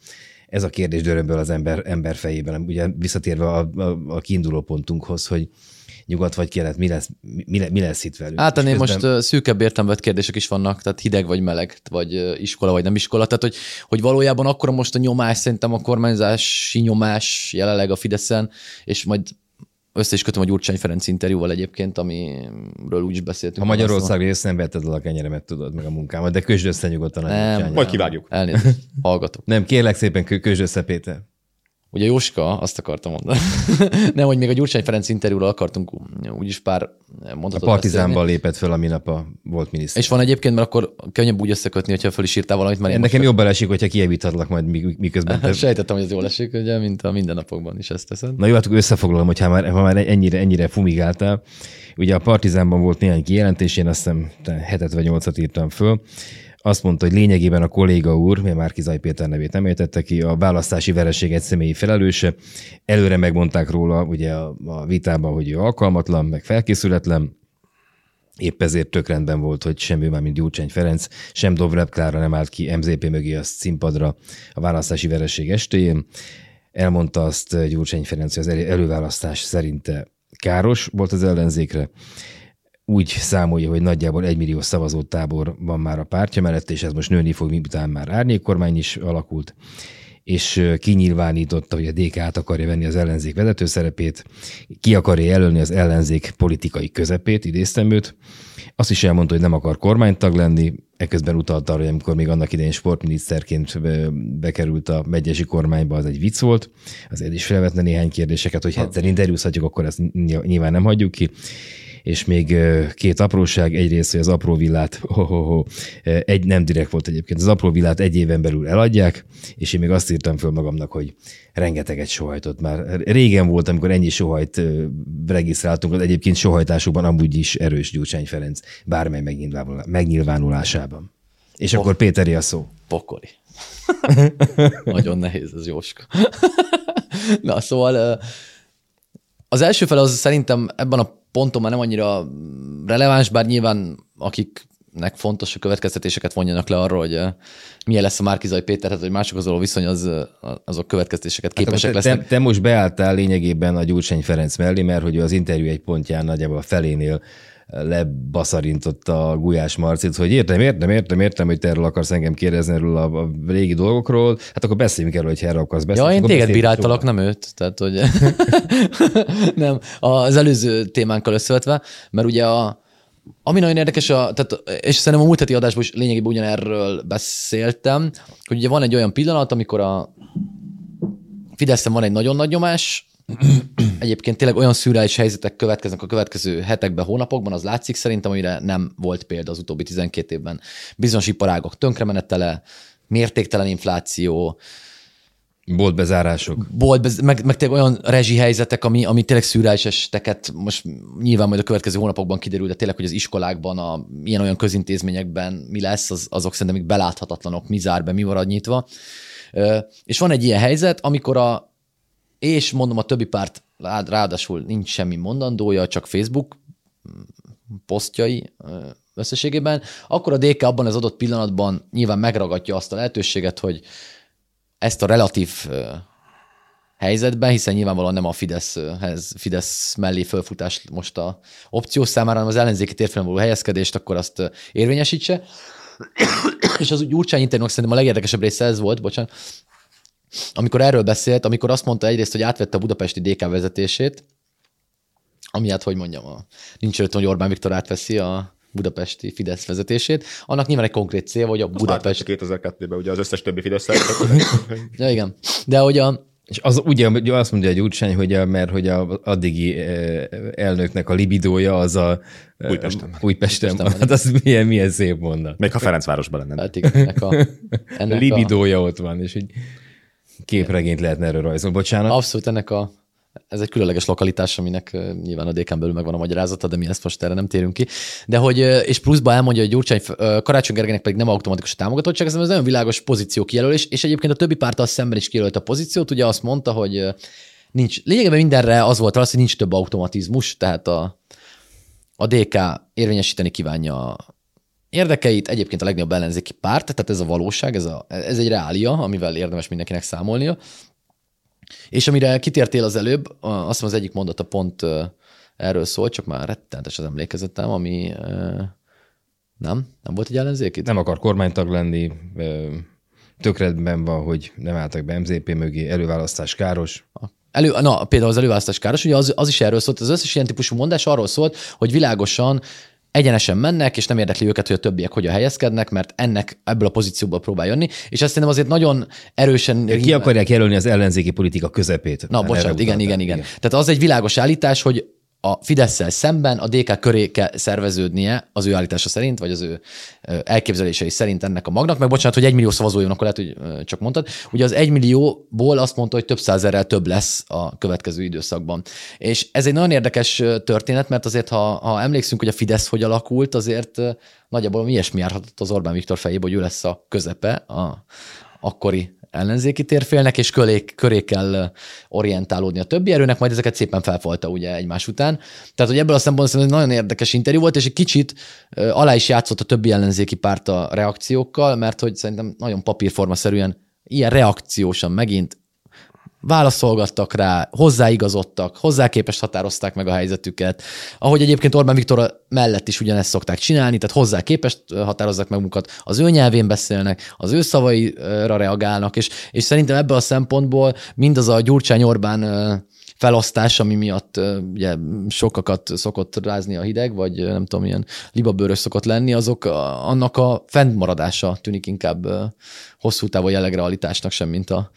Ez a kérdés dörömből az ember, ember fejében. Ugye visszatérve a, a, a kiinduló pontunkhoz, hogy nyugat vagy kelet, mi lesz, mi, mi lesz itt velünk? Hát közben... most szűkebb értelmet kérdések is vannak, tehát hideg vagy meleg, vagy iskola vagy nem iskola, tehát hogy, hogy valójában akkor most a nyomás, szerintem a kormányzási nyomás jelenleg a Fideszen, és majd össze is kötöm a Gyurcsány Ferenc interjúval egyébként, amiről úgy is beszéltünk. A Magyarország rész nem vetted el a kenyeremet, tudod, meg a munkámat, de közd össze nyugodtan a Nem, majd kivágjuk. Elnézést, hallgatok. Nem, kérlek szépen, közd össze, Péter. Ugye Jóska, azt akartam mondani. *laughs* Nem, hogy még a Gyurcsány Ferenc interjúról akartunk úgyis pár mondatot A Partizánban lépett föl, ami nap a volt miniszter. És van egyébként, mert akkor könnyebb úgy összekötni, hogyha föl is írtál valamit. Én Nekem jobban esik, hogyha kievíthatlak majd miközben. *laughs* Te... Sejtettem, hogy ez jól esik, ugye, mint a mindennapokban is ezt teszed. Na jó, hát összefoglalom, hogyha már, ha már ennyire, ennyire fumigáltál. Ugye a Partizánban volt néhány kijelentés, én azt hiszem hetet vagy nyolcat írtam föl azt mondta, hogy lényegében a kolléga úr, mert már Kizaj Péter nevét nem ki, a választási vereség egy személyi felelőse. Előre megmondták róla ugye a, a vitában, hogy ő alkalmatlan, meg felkészületlen, Épp ezért tök rendben volt, hogy sem ő már, mint Gyurcsány Ferenc, sem Dobrev Klára nem állt ki MZP mögé a színpadra a választási vereség estéjén. Elmondta azt Gyurcsány Ferenc, hogy az előválasztás szerinte káros volt az ellenzékre. Úgy számolja, hogy nagyjából egy millió szavazótábor van már a pártja mellett, és ez most nőni fog, miután már árnyékkormány is alakult és kinyilvánította, hogy a DK át akarja venni az ellenzék vezető szerepét, ki akarja jelölni az ellenzék politikai közepét, idéztem őt. Azt is elmondta, hogy nem akar kormánytag lenni, ekközben utalta arra, hogy amikor még annak idején sportminiszterként bekerült a megyesi kormányba, az egy vicc volt. Azért is felvetne néhány kérdéseket, hogy hát interjúzhatjuk, akkor ezt nyilván nem hagyjuk ki és még két apróság, egyrészt, hogy az apró villát, ho, ho, ho, egy nem direkt volt egyébként, az apró villát egy éven belül eladják, és én még azt írtam föl magamnak, hogy rengeteget sohajtott már. Régen volt, amikor ennyi sohajt regisztráltunk, az egyébként sohajtásukban amúgy is erős Gyurcsány Ferenc bármely megnyilvánulásában. És oh. akkor Péteri a szó. Pokoli. *laughs* Nagyon nehéz ez, Jóska. *laughs* Na, szóval az első fel az szerintem ebben a ponton már nem annyira releváns, bár nyilván akiknek fontos, hogy következtetéseket vonjanak le arról, hogy eh, milyen lesz a Márkizai Péterhez, hogy mások az viszony, az, eh, azok következtéseket hát képesek hát, te, lesznek. Te, te most beálltál lényegében a Gyurcsány Ferenc mellé, mert hogy az interjú egy pontján nagyjából a felénél lebaszarintotta a Gulyás Marcit, hogy értem, értem, értem, értem, hogy te erről akarsz engem kérdezni erről a, a régi dolgokról, hát akkor beszéljünk erről, hogy erről akarsz beszélni. Ja, én téged bíráltalak, nem őt. Tehát, hogy *laughs* nem, az előző témánkkal összevetve, mert ugye a, ami nagyon érdekes, a, tehát, és szerintem a múlt heti adásban is lényegében ugyanerről beszéltem, hogy ugye van egy olyan pillanat, amikor a Fideszem van egy nagyon nagy nyomás, *clears throat* Egyébként tényleg olyan szürreális helyzetek következnek a következő hetekben, hónapokban, az látszik szerintem, amire nem volt példa az utóbbi 12 évben. Bizonyos iparágok tönkremenetele, mértéktelen infláció, Boltbezárások. Bolt, meg, meg tényleg olyan rezsi helyzetek, ami, ami tényleg szürreális esteket, most nyilván majd a következő hónapokban kiderül, de tényleg, hogy az iskolákban, a ilyen-olyan közintézményekben mi lesz, az, azok szerintem még beláthatatlanok, mi zár be, mi marad nyitva. És van egy ilyen helyzet, amikor a, és mondom, a többi párt ráadásul nincs semmi mondandója, csak Facebook posztjai összességében, akkor a DK abban az adott pillanatban nyilván megragadja azt a lehetőséget, hogy ezt a relatív helyzetben, hiszen nyilvánvalóan nem a Fideszhez, Fidesz mellé fölfutás most a opció számára, hanem az ellenzéki térfelem való helyezkedést, akkor azt érvényesítse. *coughs* És az Gyurcsány interjúnak szerintem a legérdekesebb része ez volt, bocsánat, amikor erről beszélt, amikor azt mondta egyrészt, hogy átvette a budapesti DK vezetését, ami hát, hogy mondjam, a, nincs előtt, hogy Orbán Viktor átveszi a budapesti Fidesz vezetését, annak nyilván egy konkrét cél, hogy a Budapest... 2002-ben ugye az összes többi Fidesz *laughs* Ja, igen. De hogy a, és az ugye azt mondja egy útsány, hogy a, mert hogy a addigi eh, elnöknek a libidója az a eh, Újpesten. Újpesten van. Hát az milyen, milyen szép mondat. Még ha Ferencvárosban lenne. Hát igen, ennek a, *laughs* ennek libidója a... ott van, és hogy képregényt lehetne erről rajzolni. Bocsánat. Abszolút ennek a ez egy különleges lokalitás, aminek nyilván a DK belül megvan a magyarázata, de mi ezt most erre nem térünk ki. De hogy, és pluszba elmondja, hogy Gyurcsány, Karácsony Gergelynek pedig nem automatikus a támogatottság, ez nagyon világos pozíció kijelölés, és egyébként a többi pártal szemben is kijelölt a pozíciót, ugye azt mondta, hogy nincs, lényegében mindenre az volt az, hogy nincs több automatizmus, tehát a, a DK érvényesíteni kívánja érdekeit, egyébként a legnagyobb ellenzéki párt, tehát ez a valóság, ez, a, ez egy reália, amivel érdemes mindenkinek számolnia. És amire kitértél az előbb, azt hiszem az egyik mondata pont erről szól, csak már rettentes az emlékezetem, ami nem, nem volt egy ellenzék Nem akar kormánytag lenni, tökredben van, hogy nem álltak be MZP mögé, előválasztás káros. Elő, na, például az előválasztás káros, ugye az, az is erről szólt, az összes ilyen típusú mondás arról szólt, hogy világosan egyenesen mennek, és nem érdekli őket, hogy a többiek hogyan helyezkednek, mert ennek ebből a pozícióból próbál jönni, és azt szerintem azért nagyon erősen... Ki akarják jelölni az ellenzéki politika közepét. Na, bocsánat, igen, igen, igen, igen. Tehát az egy világos állítás, hogy a fidesz szemben a DK köré kell szerveződnie az ő állítása szerint, vagy az ő elképzelései szerint ennek a magnak, meg bocsánat, hogy egy millió szavazó jön, akkor lehet, hogy csak mondtad. Ugye az egy millióból azt mondta, hogy több százerrel több lesz a következő időszakban. És ez egy nagyon érdekes történet, mert azért, ha, ha emlékszünk, hogy a Fidesz hogy alakult, azért nagyjából ilyesmi járhatott az Orbán Viktor fejébe, hogy ő lesz a közepe a akkori ellenzéki térfélnek, és köré, köré kell orientálódni a többi erőnek, majd ezeket szépen felfalta ugye egymás után. Tehát, hogy ebből a szempontból ez nagyon érdekes interjú volt, és egy kicsit alá is játszott a többi ellenzéki párt a reakciókkal, mert hogy szerintem nagyon papírformaszerűen ilyen reakciósan megint válaszolgattak rá, hozzáigazodtak, hozzá képest határozták meg a helyzetüket. Ahogy egyébként Orbán Viktor mellett is ugyanezt szokták csinálni, tehát hozzá képest határozzák meg munkat, az ő nyelvén beszélnek, az ő szavaira reagálnak, és, és szerintem ebből a szempontból mindaz a Gyurcsány-Orbán felosztás, ami miatt ugye sokakat szokott rázni a hideg, vagy nem tudom, ilyen libabőrös szokott lenni, azok annak a fennmaradása tűnik inkább hosszú távú jellegrealitásnak sem, mint a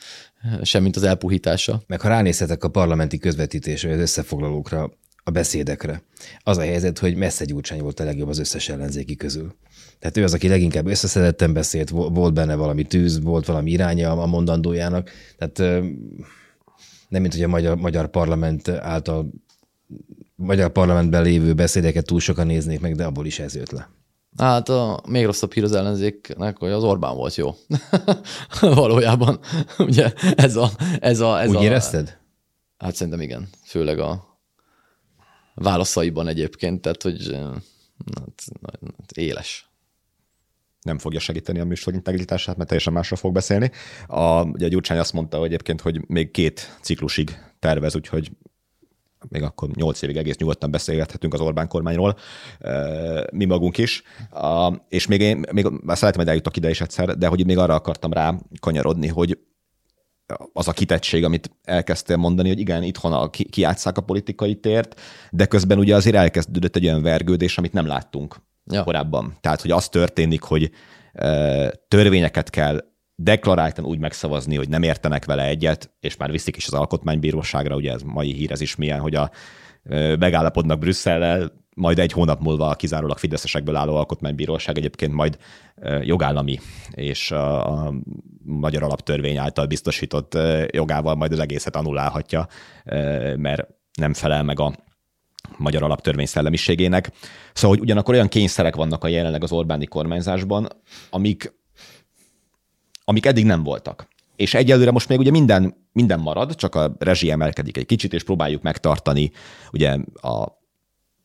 semmint az elpuhítása. Meg ha ránézhetek a parlamenti közvetítésre, az összefoglalókra, a beszédekre, az a helyzet, hogy messze Gyurcsány volt a legjobb az összes ellenzéki közül. Tehát ő az, aki leginkább összeszedetten beszélt, volt benne valami tűz, volt valami iránya a mondandójának. Tehát nem mint hogy a magyar, magyar parlament által magyar parlamentben lévő beszédeket túl sokan néznék meg, de abból is ez jött le. Hát a még rosszabb hír az ellenzéknek, hogy az Orbán volt jó. *laughs* Valójában. *laughs* Ugye ez a... Ez a ez Úgy a, érezted? Hát szerintem igen. Főleg a válaszaiban egyébként, tehát hogy hát, hát éles nem fogja segíteni a műsor integritását, mert teljesen másra fog beszélni. A, ugye Gyurcsány azt mondta hogy egyébként, hogy még két ciklusig tervez, úgyhogy még akkor nyolc évig egész nyugodtan beszélgethetünk az Orbán kormányról, mi magunk is. És még én, még már szeretem, hogy eljutok ide is egyszer, de hogy még arra akartam rá kanyarodni, hogy az a kitettség, amit elkezdtél mondani, hogy igen, itthon a, ki, kiátszák a politikai tért, de közben ugye azért elkezdődött egy olyan vergődés, amit nem láttunk ja. korábban. Tehát, hogy az történik, hogy törvényeket kell deklaráltan úgy megszavazni, hogy nem értenek vele egyet, és már viszik is az alkotmánybíróságra, ugye ez mai hír, ez is milyen, hogy a megállapodnak Brüsszellel, majd egy hónap múlva a kizárólag fideszesekből álló alkotmánybíróság egyébként majd jogállami és a magyar alaptörvény által biztosított jogával majd az egészet anulálhatja, mert nem felel meg a magyar alaptörvény szellemiségének. Szóval, hogy ugyanakkor olyan kényszerek vannak a jelenleg az Orbáni kormányzásban, amik amik eddig nem voltak. És egyelőre most még ugye minden, minden marad, csak a rezsi emelkedik egy kicsit, és próbáljuk megtartani ugye a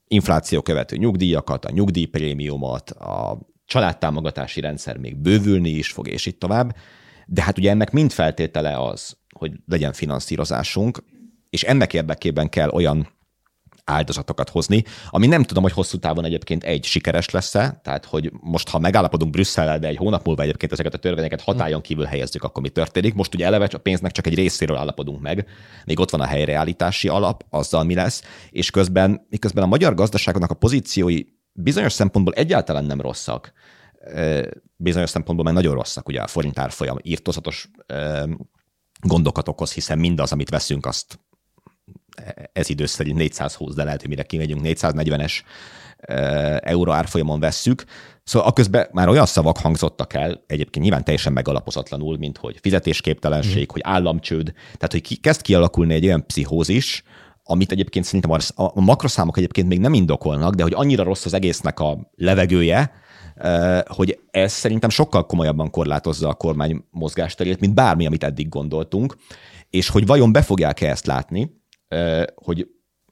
infláció követő nyugdíjakat, a nyugdíjprémiumot, a családtámogatási rendszer még bővülni is fog, és itt tovább. De hát ugye ennek mind feltétele az, hogy legyen finanszírozásunk, és ennek érdekében kell olyan áldozatokat hozni, ami nem tudom, hogy hosszú távon egyébként egy sikeres lesz-e, tehát hogy most, ha megállapodunk Brüsszellel, de egy hónap múlva egyébként ezeket a törvényeket hatályon kívül helyezzük, akkor mi történik? Most ugye eleve a pénznek csak egy részéről állapodunk meg, még ott van a helyreállítási alap, azzal mi lesz, és közben, miközben a magyar gazdaságnak a pozíciói bizonyos szempontból egyáltalán nem rosszak, bizonyos szempontból már nagyon rosszak, ugye a forint árfolyam írtózatos gondokat okoz, hiszen mindaz, amit veszünk, azt ez idő szerint 420, de lehet, hogy mire kimegyünk, 440-es euró árfolyamon vesszük. Szóval közben már olyan szavak hangzottak el, egyébként nyilván teljesen megalapozatlanul, mint hogy fizetésképtelenség, mm. hogy államcsőd, tehát hogy ki, kezd kialakulni egy olyan pszichózis, amit egyébként szerintem a makroszámok egyébként még nem indokolnak, de hogy annyira rossz az egésznek a levegője, hogy ez szerintem sokkal komolyabban korlátozza a kormány mozgásterét, mint bármi, amit eddig gondoltunk, és hogy vajon be fogják-e ezt látni, hogy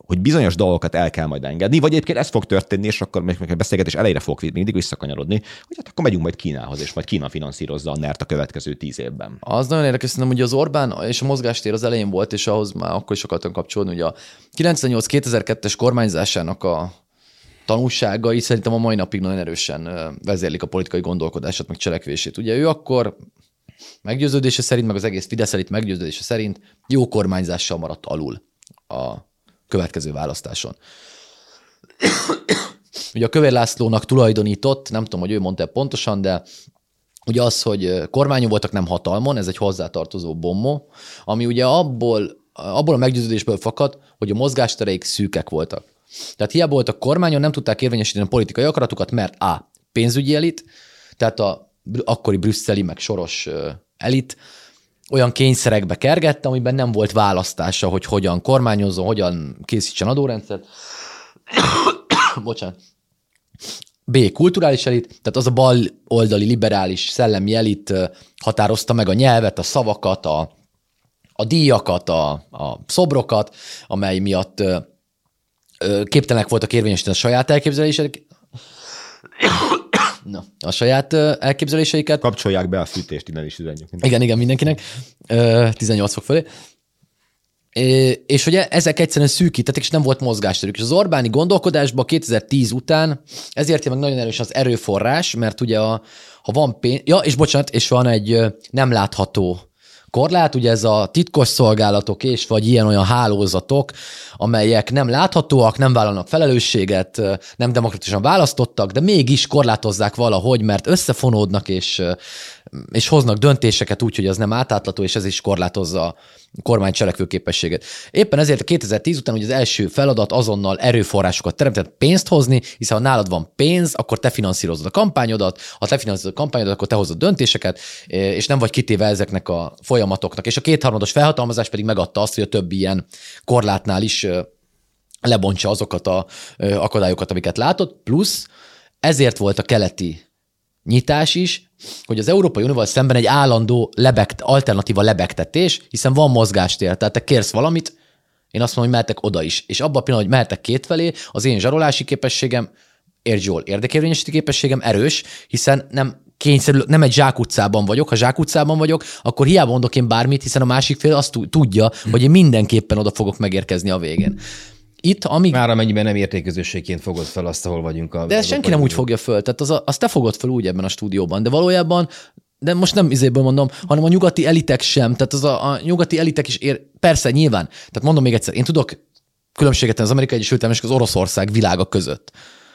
hogy bizonyos dolgokat el kell majd engedni, vagy egyébként ez fog történni, és akkor még a beszélgetés elejére fog mindig visszakanyarodni, hogy hát akkor megyünk majd Kínához, és majd Kína finanszírozza a NERT a következő tíz évben. Az nagyon érdekes, szerintem, hogy az Orbán és a mozgástér az elején volt, és ahhoz már akkor is akartam kapcsolni, hogy a 98-2002-es kormányzásának a tanulságai szerintem a mai napig nagyon erősen vezérlik a politikai gondolkodását, meg cselekvését. Ugye ő akkor meggyőződése szerint, meg az egész Fidesz meggyőződése szerint jó kormányzással maradt alul a következő választáson. Ugye a Kövér Lászlónak tulajdonított, nem tudom, hogy ő mondta pontosan, de ugye az, hogy kormányon voltak, nem hatalmon, ez egy hozzátartozó bombó, ami ugye abból, abból a meggyőződésből fakad, hogy a mozgástereik szűkek voltak. Tehát hiába volt a kormányon, nem tudták érvényesíteni a politikai akaratukat, mert A. pénzügyi elit, tehát a akkori brüsszeli, meg soros elit olyan kényszerekbe kergette, amiben nem volt választása, hogy hogyan kormányozzon, hogyan készítsen adórendszert. *coughs* Bocsánat. B. Kulturális elit, tehát az a bal oldali liberális szellemi elit határozta meg a nyelvet, a szavakat, a, a díjakat, a, a szobrokat, amely miatt képtelenek voltak érvényesíteni a saját elképzelések. Na, a saját elképzeléseiket. Kapcsolják be a fűtést, innen is üzenjük. Igen, igen, mindenkinek. 18 fok fölé. És ugye ezek egyszerűen szűkítettek, és nem volt mozgásterük. És az Orbáni gondolkodásban 2010 után ezért meg nagyon erős az erőforrás, mert ugye a, ha van pénz, ja, és bocsánat, és van egy nem látható korlát, ugye ez a titkos szolgálatok és vagy ilyen-olyan hálózatok, amelyek nem láthatóak, nem vállalnak felelősséget, nem demokratikusan választottak, de mégis korlátozzák valahogy, mert összefonódnak és, és hoznak döntéseket úgy, hogy az nem átlátható, és ez is korlátozza a kormány cselekvőképességet. Éppen ezért a 2010 után ugye az első feladat azonnal erőforrásokat teremtett pénzt hozni, hiszen ha nálad van pénz, akkor te finanszírozod a kampányodat, ha te finanszírozod a kampányodat, akkor te hozod döntéseket, és nem vagy kitéve ezeknek a folyamatoknak. És a kétharmados felhatalmazás pedig megadta azt, hogy a többi ilyen korlátnál is lebontsa azokat a akadályokat, amiket látott, plusz ezért volt a keleti nyitás is, hogy az Európai Unióval szemben egy állandó lebegt, alternatíva lebegtetés, hiszen van mozgástér, tehát te kérsz valamit, én azt mondom, hogy mehetek oda is. És abban a pillanatban, hogy mehetek kétfelé, az én zsarolási képességem, értsd jól, érdekérvényesíti képességem erős, hiszen nem kényszerül, nem egy zsákutcában vagyok, ha zsákutcában vagyok, akkor hiába mondok én bármit, hiszen a másik fél azt tudja, hogy én mindenképpen oda fogok megérkezni a végén. Itt, amíg... Már amennyiben nem értéközösségként fogod fel azt, ahol vagyunk. A, de ezt senki nem úgy fogja föl, tehát az a, azt te fogod fel úgy ebben a stúdióban, de valójában de most nem izéből mondom, hanem a nyugati elitek sem, tehát az a, a nyugati elitek is ér, persze, nyilván, tehát mondom még egyszer, én tudok különbséget az Amerikai Egyesült Államok és az Oroszország világa között.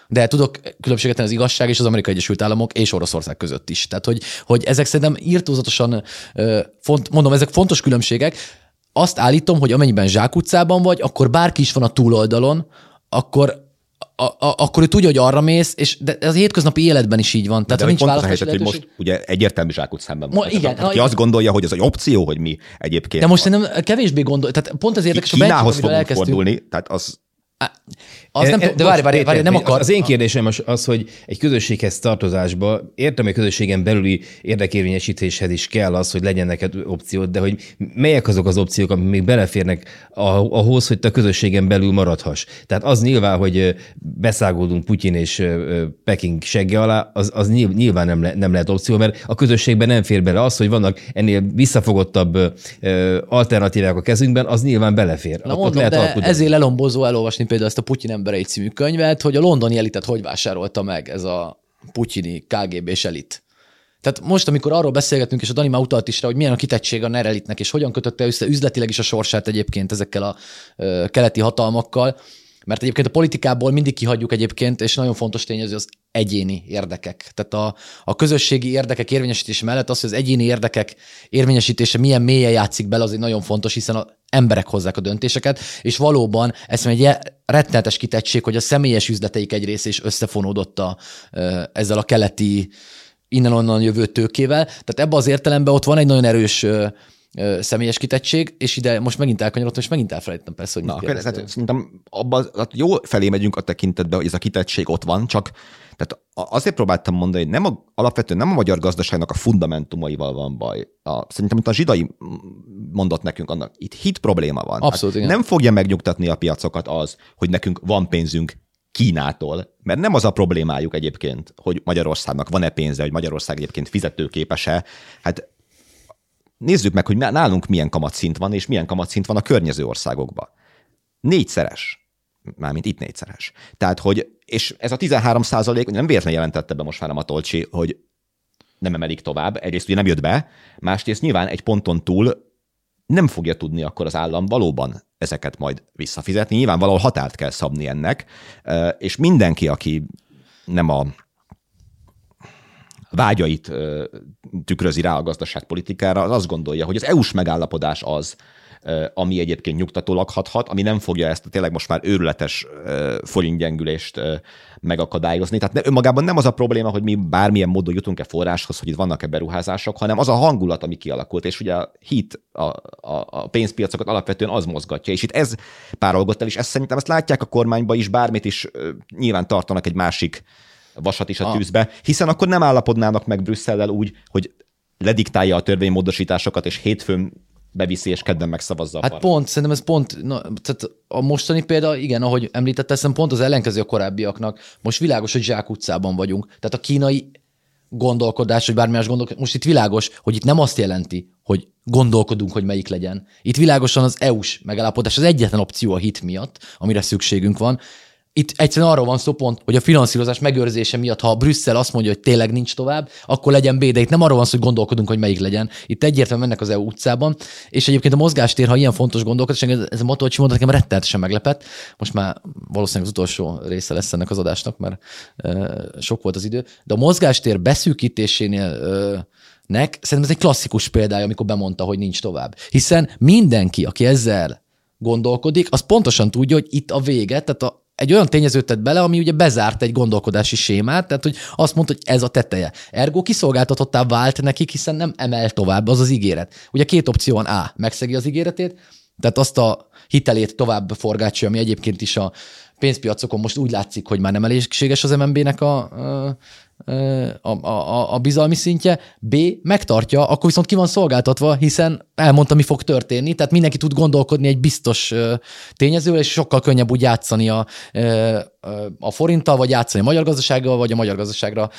De tudok különbséget tenni az igazság és az Amerikai Egyesült Államok és Oroszország között is. Tehát, hogy, hogy ezek szerintem írtózatosan, font, mondom, ezek fontos különbségek, azt állítom, hogy amennyiben zsákutcában vagy, akkor bárki is van a túloldalon, akkor a, a, akkor ő tudja, hogy arra mész, és de ez a hétköznapi életben is így van. Tehát, de nincs pont a helyzet, hogy most ugye egyértelmű zsákutcában van. Mo- igen, aki azt gondolja, hogy ez egy opció, hogy mi egyébként. De most szerintem kevésbé gondol, tehát pont az érdekes, hogy Kínához fogunk fordulni, tehát az az nem tudom, de várj, várj, várj, nem akar. Az én kérdésem az, az, hogy egy közösséghez tartozásba, értem, hogy közösségen belüli érdekérvényesítéshez is kell az, hogy legyen neked opciót, de hogy melyek azok az opciók, amik még beleférnek ahhoz, hogy te a közösségen belül maradhass. Tehát az nyilván, hogy beszágódunk Putyin és Peking segge alá, az, az nyilván nem, le, nem lehet opció, mert a közösségben nem fér bele az, hogy vannak ennél visszafogottabb alternatívák a kezünkben, az nyilván belefér. Na mondom, lehet de alkudni. ezért lelombozó elolvasni például ezt a Putyin emberei című könyvet, hogy a londoni elitet hogy vásárolta meg ez a putyini KGB-s elit. Tehát most, amikor arról beszélgetünk, és a Dani már utalt is rá, hogy milyen a kitettség a NER elitnek, és hogyan kötötte össze üzletileg is a sorsát egyébként ezekkel a ö, keleti hatalmakkal, mert egyébként a politikából mindig kihagyjuk egyébként, és nagyon fontos tényező az egyéni érdekek. Tehát a, a közösségi érdekek érvényesítése mellett az, hogy az egyéni érdekek érvényesítése milyen mélyen játszik bele, az egy nagyon fontos, hiszen a emberek hozzák a döntéseket, és valóban ez egy rettenetes kitettség, hogy a személyes üzleteik egy része is összefonódott a, ezzel a keleti innen-onnan jövő tőkével. Tehát ebben az értelemben ott van egy nagyon erős személyes kitettség, és ide most megint elkanyarodtam, és megint elfelejtettem persze, hogy Na, mit tehát szerintem abban hát jó felé megyünk a tekintetben, hogy ez a kitettség ott van, csak tehát azért próbáltam mondani, hogy nem a, alapvetően nem a magyar gazdaságnak a fundamentumaival van baj. A, szerintem itt a zsidai mondott nekünk, annak itt hit probléma van. Abszolút, hát Nem fogja megnyugtatni a piacokat az, hogy nekünk van pénzünk Kínától, mert nem az a problémájuk egyébként, hogy Magyarországnak van-e pénze, hogy Magyarország egyébként fizetőképes-e. Hát nézzük meg, hogy nálunk milyen kamatszint van, és milyen kamatszint van a környező országokban. Négyszeres. Mármint itt négyszeres. Tehát, hogy, és ez a 13 százalék, nem véletlenül jelentette be most már a Matolcsi, hogy nem emelik tovább. Egyrészt ugye nem jött be, másrészt nyilván egy ponton túl nem fogja tudni akkor az állam valóban ezeket majd visszafizetni. Nyilván valahol határt kell szabni ennek, és mindenki, aki nem a vágyait tükrözi rá a gazdaságpolitikára, az azt gondolja, hogy az EU-s megállapodás az, ami egyébként nyugtatólag hathat, ami nem fogja ezt a tényleg most már őrületes forintgyengülést megakadályozni. Tehát ne, önmagában nem az a probléma, hogy mi bármilyen módon jutunk-e forráshoz, hogy itt vannak-e beruházások, hanem az a hangulat, ami kialakult, és ugye a hit, a, a, a pénzpiacokat alapvetően az mozgatja, és itt ez párolgott el, és ezt szerintem ezt látják a kormányba is, bármit is nyilván tartanak egy másik vasat is a ah. tűzbe, hiszen akkor nem állapodnának meg Brüsszellel úgy, hogy lediktálja a törvénymódosításokat, és hétfőn beviszi, és kedden megszavazza a Hát parlament. pont, szerintem ez pont, na, tehát a mostani példa, igen, ahogy említette, szerintem pont az ellenkező a korábbiaknak. Most világos, hogy Zsák utcában vagyunk. Tehát a kínai gondolkodás, vagy bármi más gondolkodás, most itt világos, hogy itt nem azt jelenti, hogy gondolkodunk, hogy melyik legyen. Itt világosan az EU-s megállapodás az egyetlen opció a hit miatt, amire szükségünk van, itt egyszerűen arról van szó pont, hogy a finanszírozás megőrzése miatt, ha Brüsszel azt mondja, hogy tényleg nincs tovább, akkor legyen B, de itt nem arról van szó, hogy gondolkodunk, hogy melyik legyen. Itt egyértelműen mennek az EU utcában, és egyébként a mozgástér, ha ilyen fontos gondolkodás, ez a Matolcsi mondat nekem rettenetesen meglepett. Most már valószínűleg az utolsó része lesz ennek az adásnak, mert e, sok volt az idő. De a mozgástér beszűkítésénél e, nek, szerintem ez egy klasszikus példája, amikor bemondta, hogy nincs tovább. Hiszen mindenki, aki ezzel gondolkodik, az pontosan tudja, hogy itt a vége, tehát a, egy olyan tényezőt tett bele, ami ugye bezárt egy gondolkodási sémát, tehát hogy azt mondta, hogy ez a teteje. Ergo kiszolgáltatottá vált nekik, hiszen nem emel tovább, az az ígéret. Ugye két opció van, A, megszegi az ígéretét, tehát azt a hitelét tovább forgácsolja, ami egyébként is a pénzpiacokon most úgy látszik, hogy már nem elégséges az MNB-nek a, a a, a, bizalmi szintje, B megtartja, akkor viszont ki van szolgáltatva, hiszen elmondta, mi fog történni, tehát mindenki tud gondolkodni egy biztos tényezővel, és sokkal könnyebb úgy játszani a, a forinttal, vagy játszani a magyar gazdasággal, vagy a magyar gazdaságra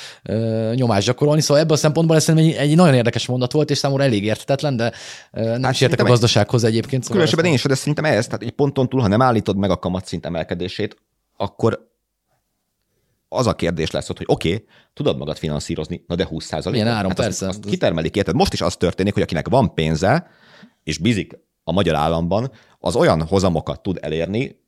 nyomást gyakorolni. Szóval ebből a szempontból ez egy, egy nagyon érdekes mondat volt, és számomra elég értetetlen, de nem hát értek a gazdasághoz egyébként. Szóval különösebben én is, de szerintem ez, tehát egy ponton túl, ha nem állítod meg a kamatszint emelkedését, akkor az a kérdés lesz ott, hogy oké, okay, tudod magad finanszírozni, na de 20 százalék. Milyen áron, hát persze. Azt, azt kitermelik, érted? Most is az történik, hogy akinek van pénze, és bizik a magyar államban, az olyan hozamokat tud elérni,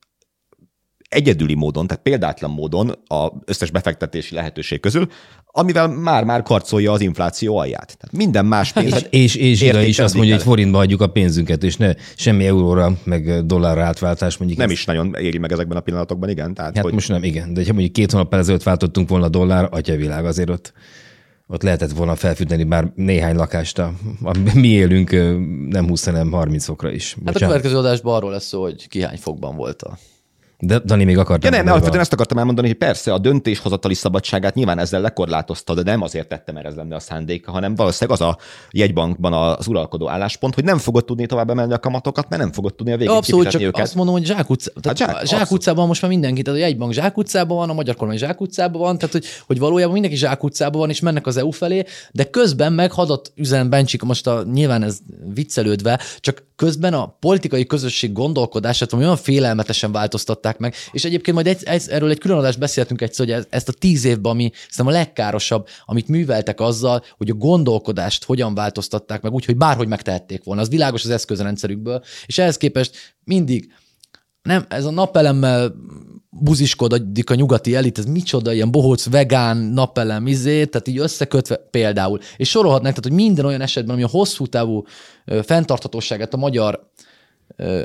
egyedüli módon, tehát példátlan módon az összes befektetési lehetőség közül, amivel már-már karcolja az infláció alját. Tehát minden más pénz. és, és, és ide is azt mondja, hogy forintba adjuk a pénzünket, és ne semmi euróra, meg dollárra átváltás mondjuk. Nem ez... is nagyon éri meg ezekben a pillanatokban, igen. Tehát, hát hogy... most nem, igen. De ha mondjuk két hónap ezelőtt váltottunk volna dollár, atyavilág azért ott ott lehetett volna felfűteni már néhány lakást. A, a, mi élünk nem 20, hanem 30 fokra is. Bocsánat. Hát a következő adásban arról lesz szó, hogy ki hány fokban volt a de Dani még akartam. Ja, nem, alapvetően ezt akartam elmondani, hogy persze a döntéshozatali szabadságát nyilván ezzel lekorlátozta, de nem azért tettem, mert ez lenne a szándéka, hanem valószínűleg az a jegybankban az uralkodó álláspont, hogy nem fogod tudni tovább emelni a kamatokat, mert nem fogod tudni a végén Abszolút, csak őket. azt mondom, hogy Zsák, utca, tehát hát Zsák, Zsák utcában most már mindenki, tehát a jegybank Zsák utcában van, a magyar kormány Zsák utcában van, tehát hogy, hogy valójában mindenki Zsák utcában van, és mennek az EU felé, de közben meg hadat üzen Bencsik, most a, nyilván ez viccelődve, csak közben a politikai közösség gondolkodását olyan félelmetesen változtatták meg, és egyébként majd egy, egy, erről egy külön adást beszéltünk egyszer, hogy ez, ezt a tíz évben, ami szerintem a legkárosabb, amit műveltek azzal, hogy a gondolkodást hogyan változtatták meg úgy, hogy bárhogy megtehették volna. Az világos az eszközrendszerükből, és ehhez képest mindig nem, ez a napelemmel buziskodik a nyugati elit, ez micsoda, ilyen bohóc, vegán, napelem, izé, tehát így összekötve például. És sorolhatnánk, tehát, hogy minden olyan esetben, ami a hosszú távú fenntarthatóságát a magyar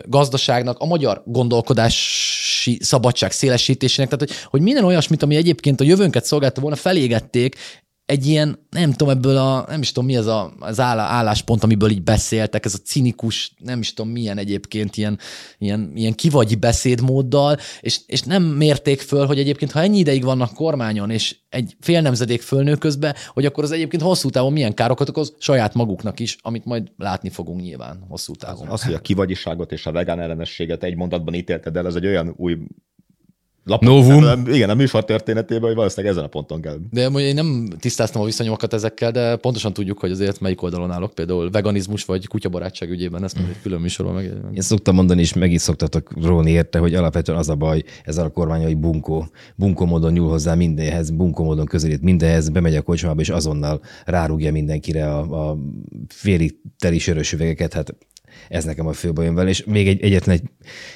gazdaságnak, a magyar gondolkodási szabadság szélesítésének, tehát hogy, hogy minden olyasmit, ami egyébként a jövőnket szolgálta volna, felégették, egy ilyen, nem tudom, ebből a, nem is tudom, mi az a, az álláspont, amiből így beszéltek, ez a cinikus, nem is tudom, milyen egyébként ilyen, ilyen, ilyen kivagyi beszédmóddal, és, és nem mérték föl, hogy egyébként, ha ennyi ideig vannak kormányon, és egy fél nemzedék fölnő közben, hogy akkor az egyébként hosszú távon milyen károkat okoz saját maguknak is, amit majd látni fogunk nyilván hosszú távon. Az hogy a kivagyiságot és a vegán ellenességet egy mondatban ítélted el, ez egy olyan új Novum. Nem, igen, a műsor történetében, hogy valószínűleg ezen a ponton kell. De én nem tisztáztam a viszonyokat ezekkel, de pontosan tudjuk, hogy azért melyik oldalon állok, például veganizmus vagy kutyabarátság ügyében, ezt majd egy külön műsorban meg. Én szoktam mondani, és meg is szoktatok róni érte, hogy alapvetően az a baj ezzel a kormány, hogy bunkó, bunkó módon nyúl hozzá mindenhez, bunkó módon közelít mindenhez, bemegy a kocsmába, és azonnal rárúgja mindenkire a, a félig teli sörös üvegeket, hát ez nekem a fő bajom vele. És még egy, egyetlen egy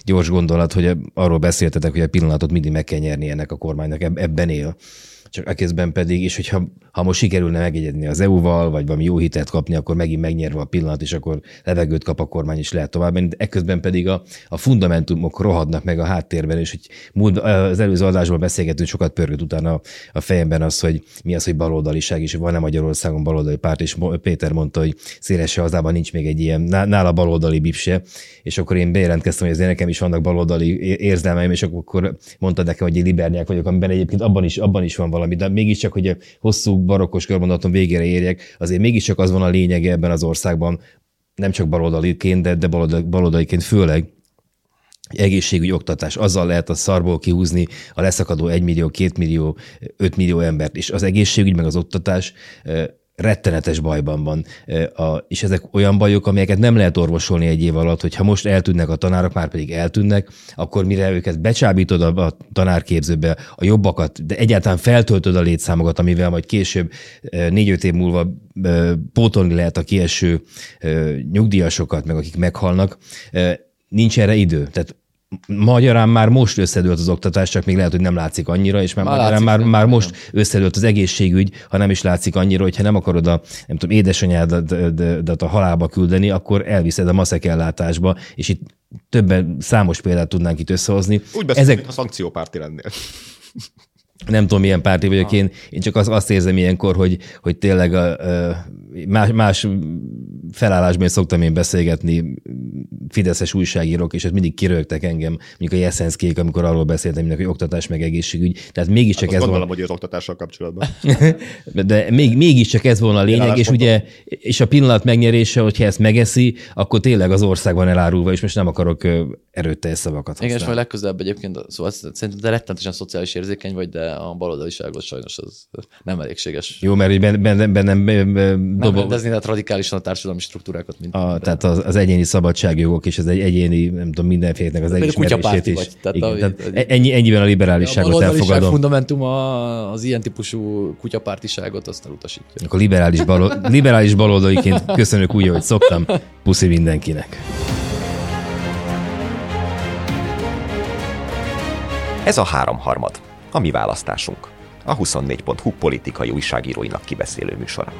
gyors gondolat, hogy arról beszéltetek, hogy a pillanatot mindig meg kell nyerni ennek a kormánynak, ebben él. Csak eközben pedig, és hogyha ha most sikerülne megegyedni az EU-val, vagy valami jó hitelt kapni, akkor megint megnyerve a pillanat, és akkor levegőt kap a kormány, és lehet tovább menni. Eközben pedig a, a fundamentumok rohadnak meg a háttérben, és hogy múlt, az előző adásból beszélgetünk, sokat pörgött utána a, a fejemben az, hogy mi az, hogy baloldaliság, és van-e Magyarországon baloldali párt, és Péter mondta, hogy szélese hazában nincs még egy ilyen, nála baloldali bipse, és akkor én bejelentkeztem, hogy azért nekem is vannak baloldali érzelmeim, és akkor mondta nekem, hogy én liberniák vagyok, amiben egyébként abban is, abban is van valami, de mégiscsak, hogy a hosszú barokkos körmondatom végére érjek, azért mégiscsak az van a lényege ebben az országban, nem csak baloldaliként, de, de baloldaliként főleg, egészségügyi oktatás, azzal lehet a szarból kihúzni a leszakadó 1 millió, 2 millió, 5 millió embert, és az egészségügy meg az oktatás rettenetes bajban van. És ezek olyan bajok, amelyeket nem lehet orvosolni egy év alatt, hogyha most eltűnnek a tanárok, már pedig eltűnnek, akkor mire őket becsábítod a, a tanárképzőbe, a jobbakat, de egyáltalán feltöltöd a létszámokat, amivel majd később négy-öt év múlva pótolni lehet a kieső nyugdíjasokat, meg akik meghalnak, nincs erre idő. Tehát Magyarán már most összedőlt az oktatás, csak még lehet, hogy nem látszik annyira, és már, már magyarán látszik, már, nem, már most összedőlt az egészségügy, ha nem is látszik annyira, hogyha nem akarod a, nem tudom, édesanyádat a halálba küldeni, akkor elviszed a maszek ellátásba, és itt többen számos példát tudnánk itt összehozni. Úgy beszélünk, Ezek... a szankciópárti lennél nem tudom, milyen párti vagyok én, én csak azt, azt érzem ilyenkor, hogy, hogy tényleg a, a más, más felállásban szoktam én beszélgetni fideszes újságírók, és ez mindig kirögtek engem, mondjuk a Jeszenszkék, amikor arról beszéltem, hogy oktatás meg egészségügy. Tehát mégiscsak hát ez gondolom, volna... hogy az oktatással kapcsolatban. *laughs* De még, mégiscsak ez volna a lényeg, és ugye, és a pillanat megnyerése, hogyha ezt megeszi, akkor tényleg az ország van elárulva, és most nem akarok erőteljes szavakat használni. Igen, és majd legközelebb egyébként, szóval szerintem de rettenetesen szociális érzékeny vagy, de a baloldaliságot sajnos az nem elégséges. Jó, mert bennem, bennem, bennem dobo... rendezni lehet radikálisan a társadalmi struktúrákat. Mint a, tehát az, az, egyéni szabadságjogok és az egy egyéni, nem tudom, mindenfélenek az elismerését is. Vagy, tehát, igen, a, tehát ennyi, ennyiben a liberálisságot a elfogadom. A fundamentum az ilyen típusú kutyapártiságot azt elutasítja. Akkor liberális, balo, liberális baloldaliként köszönök úgy, hogy szoktam. Puszi mindenkinek. Ez a háromharmad, a mi választásunk. A 24.hu politikai újságíróinak kibeszélő műsora.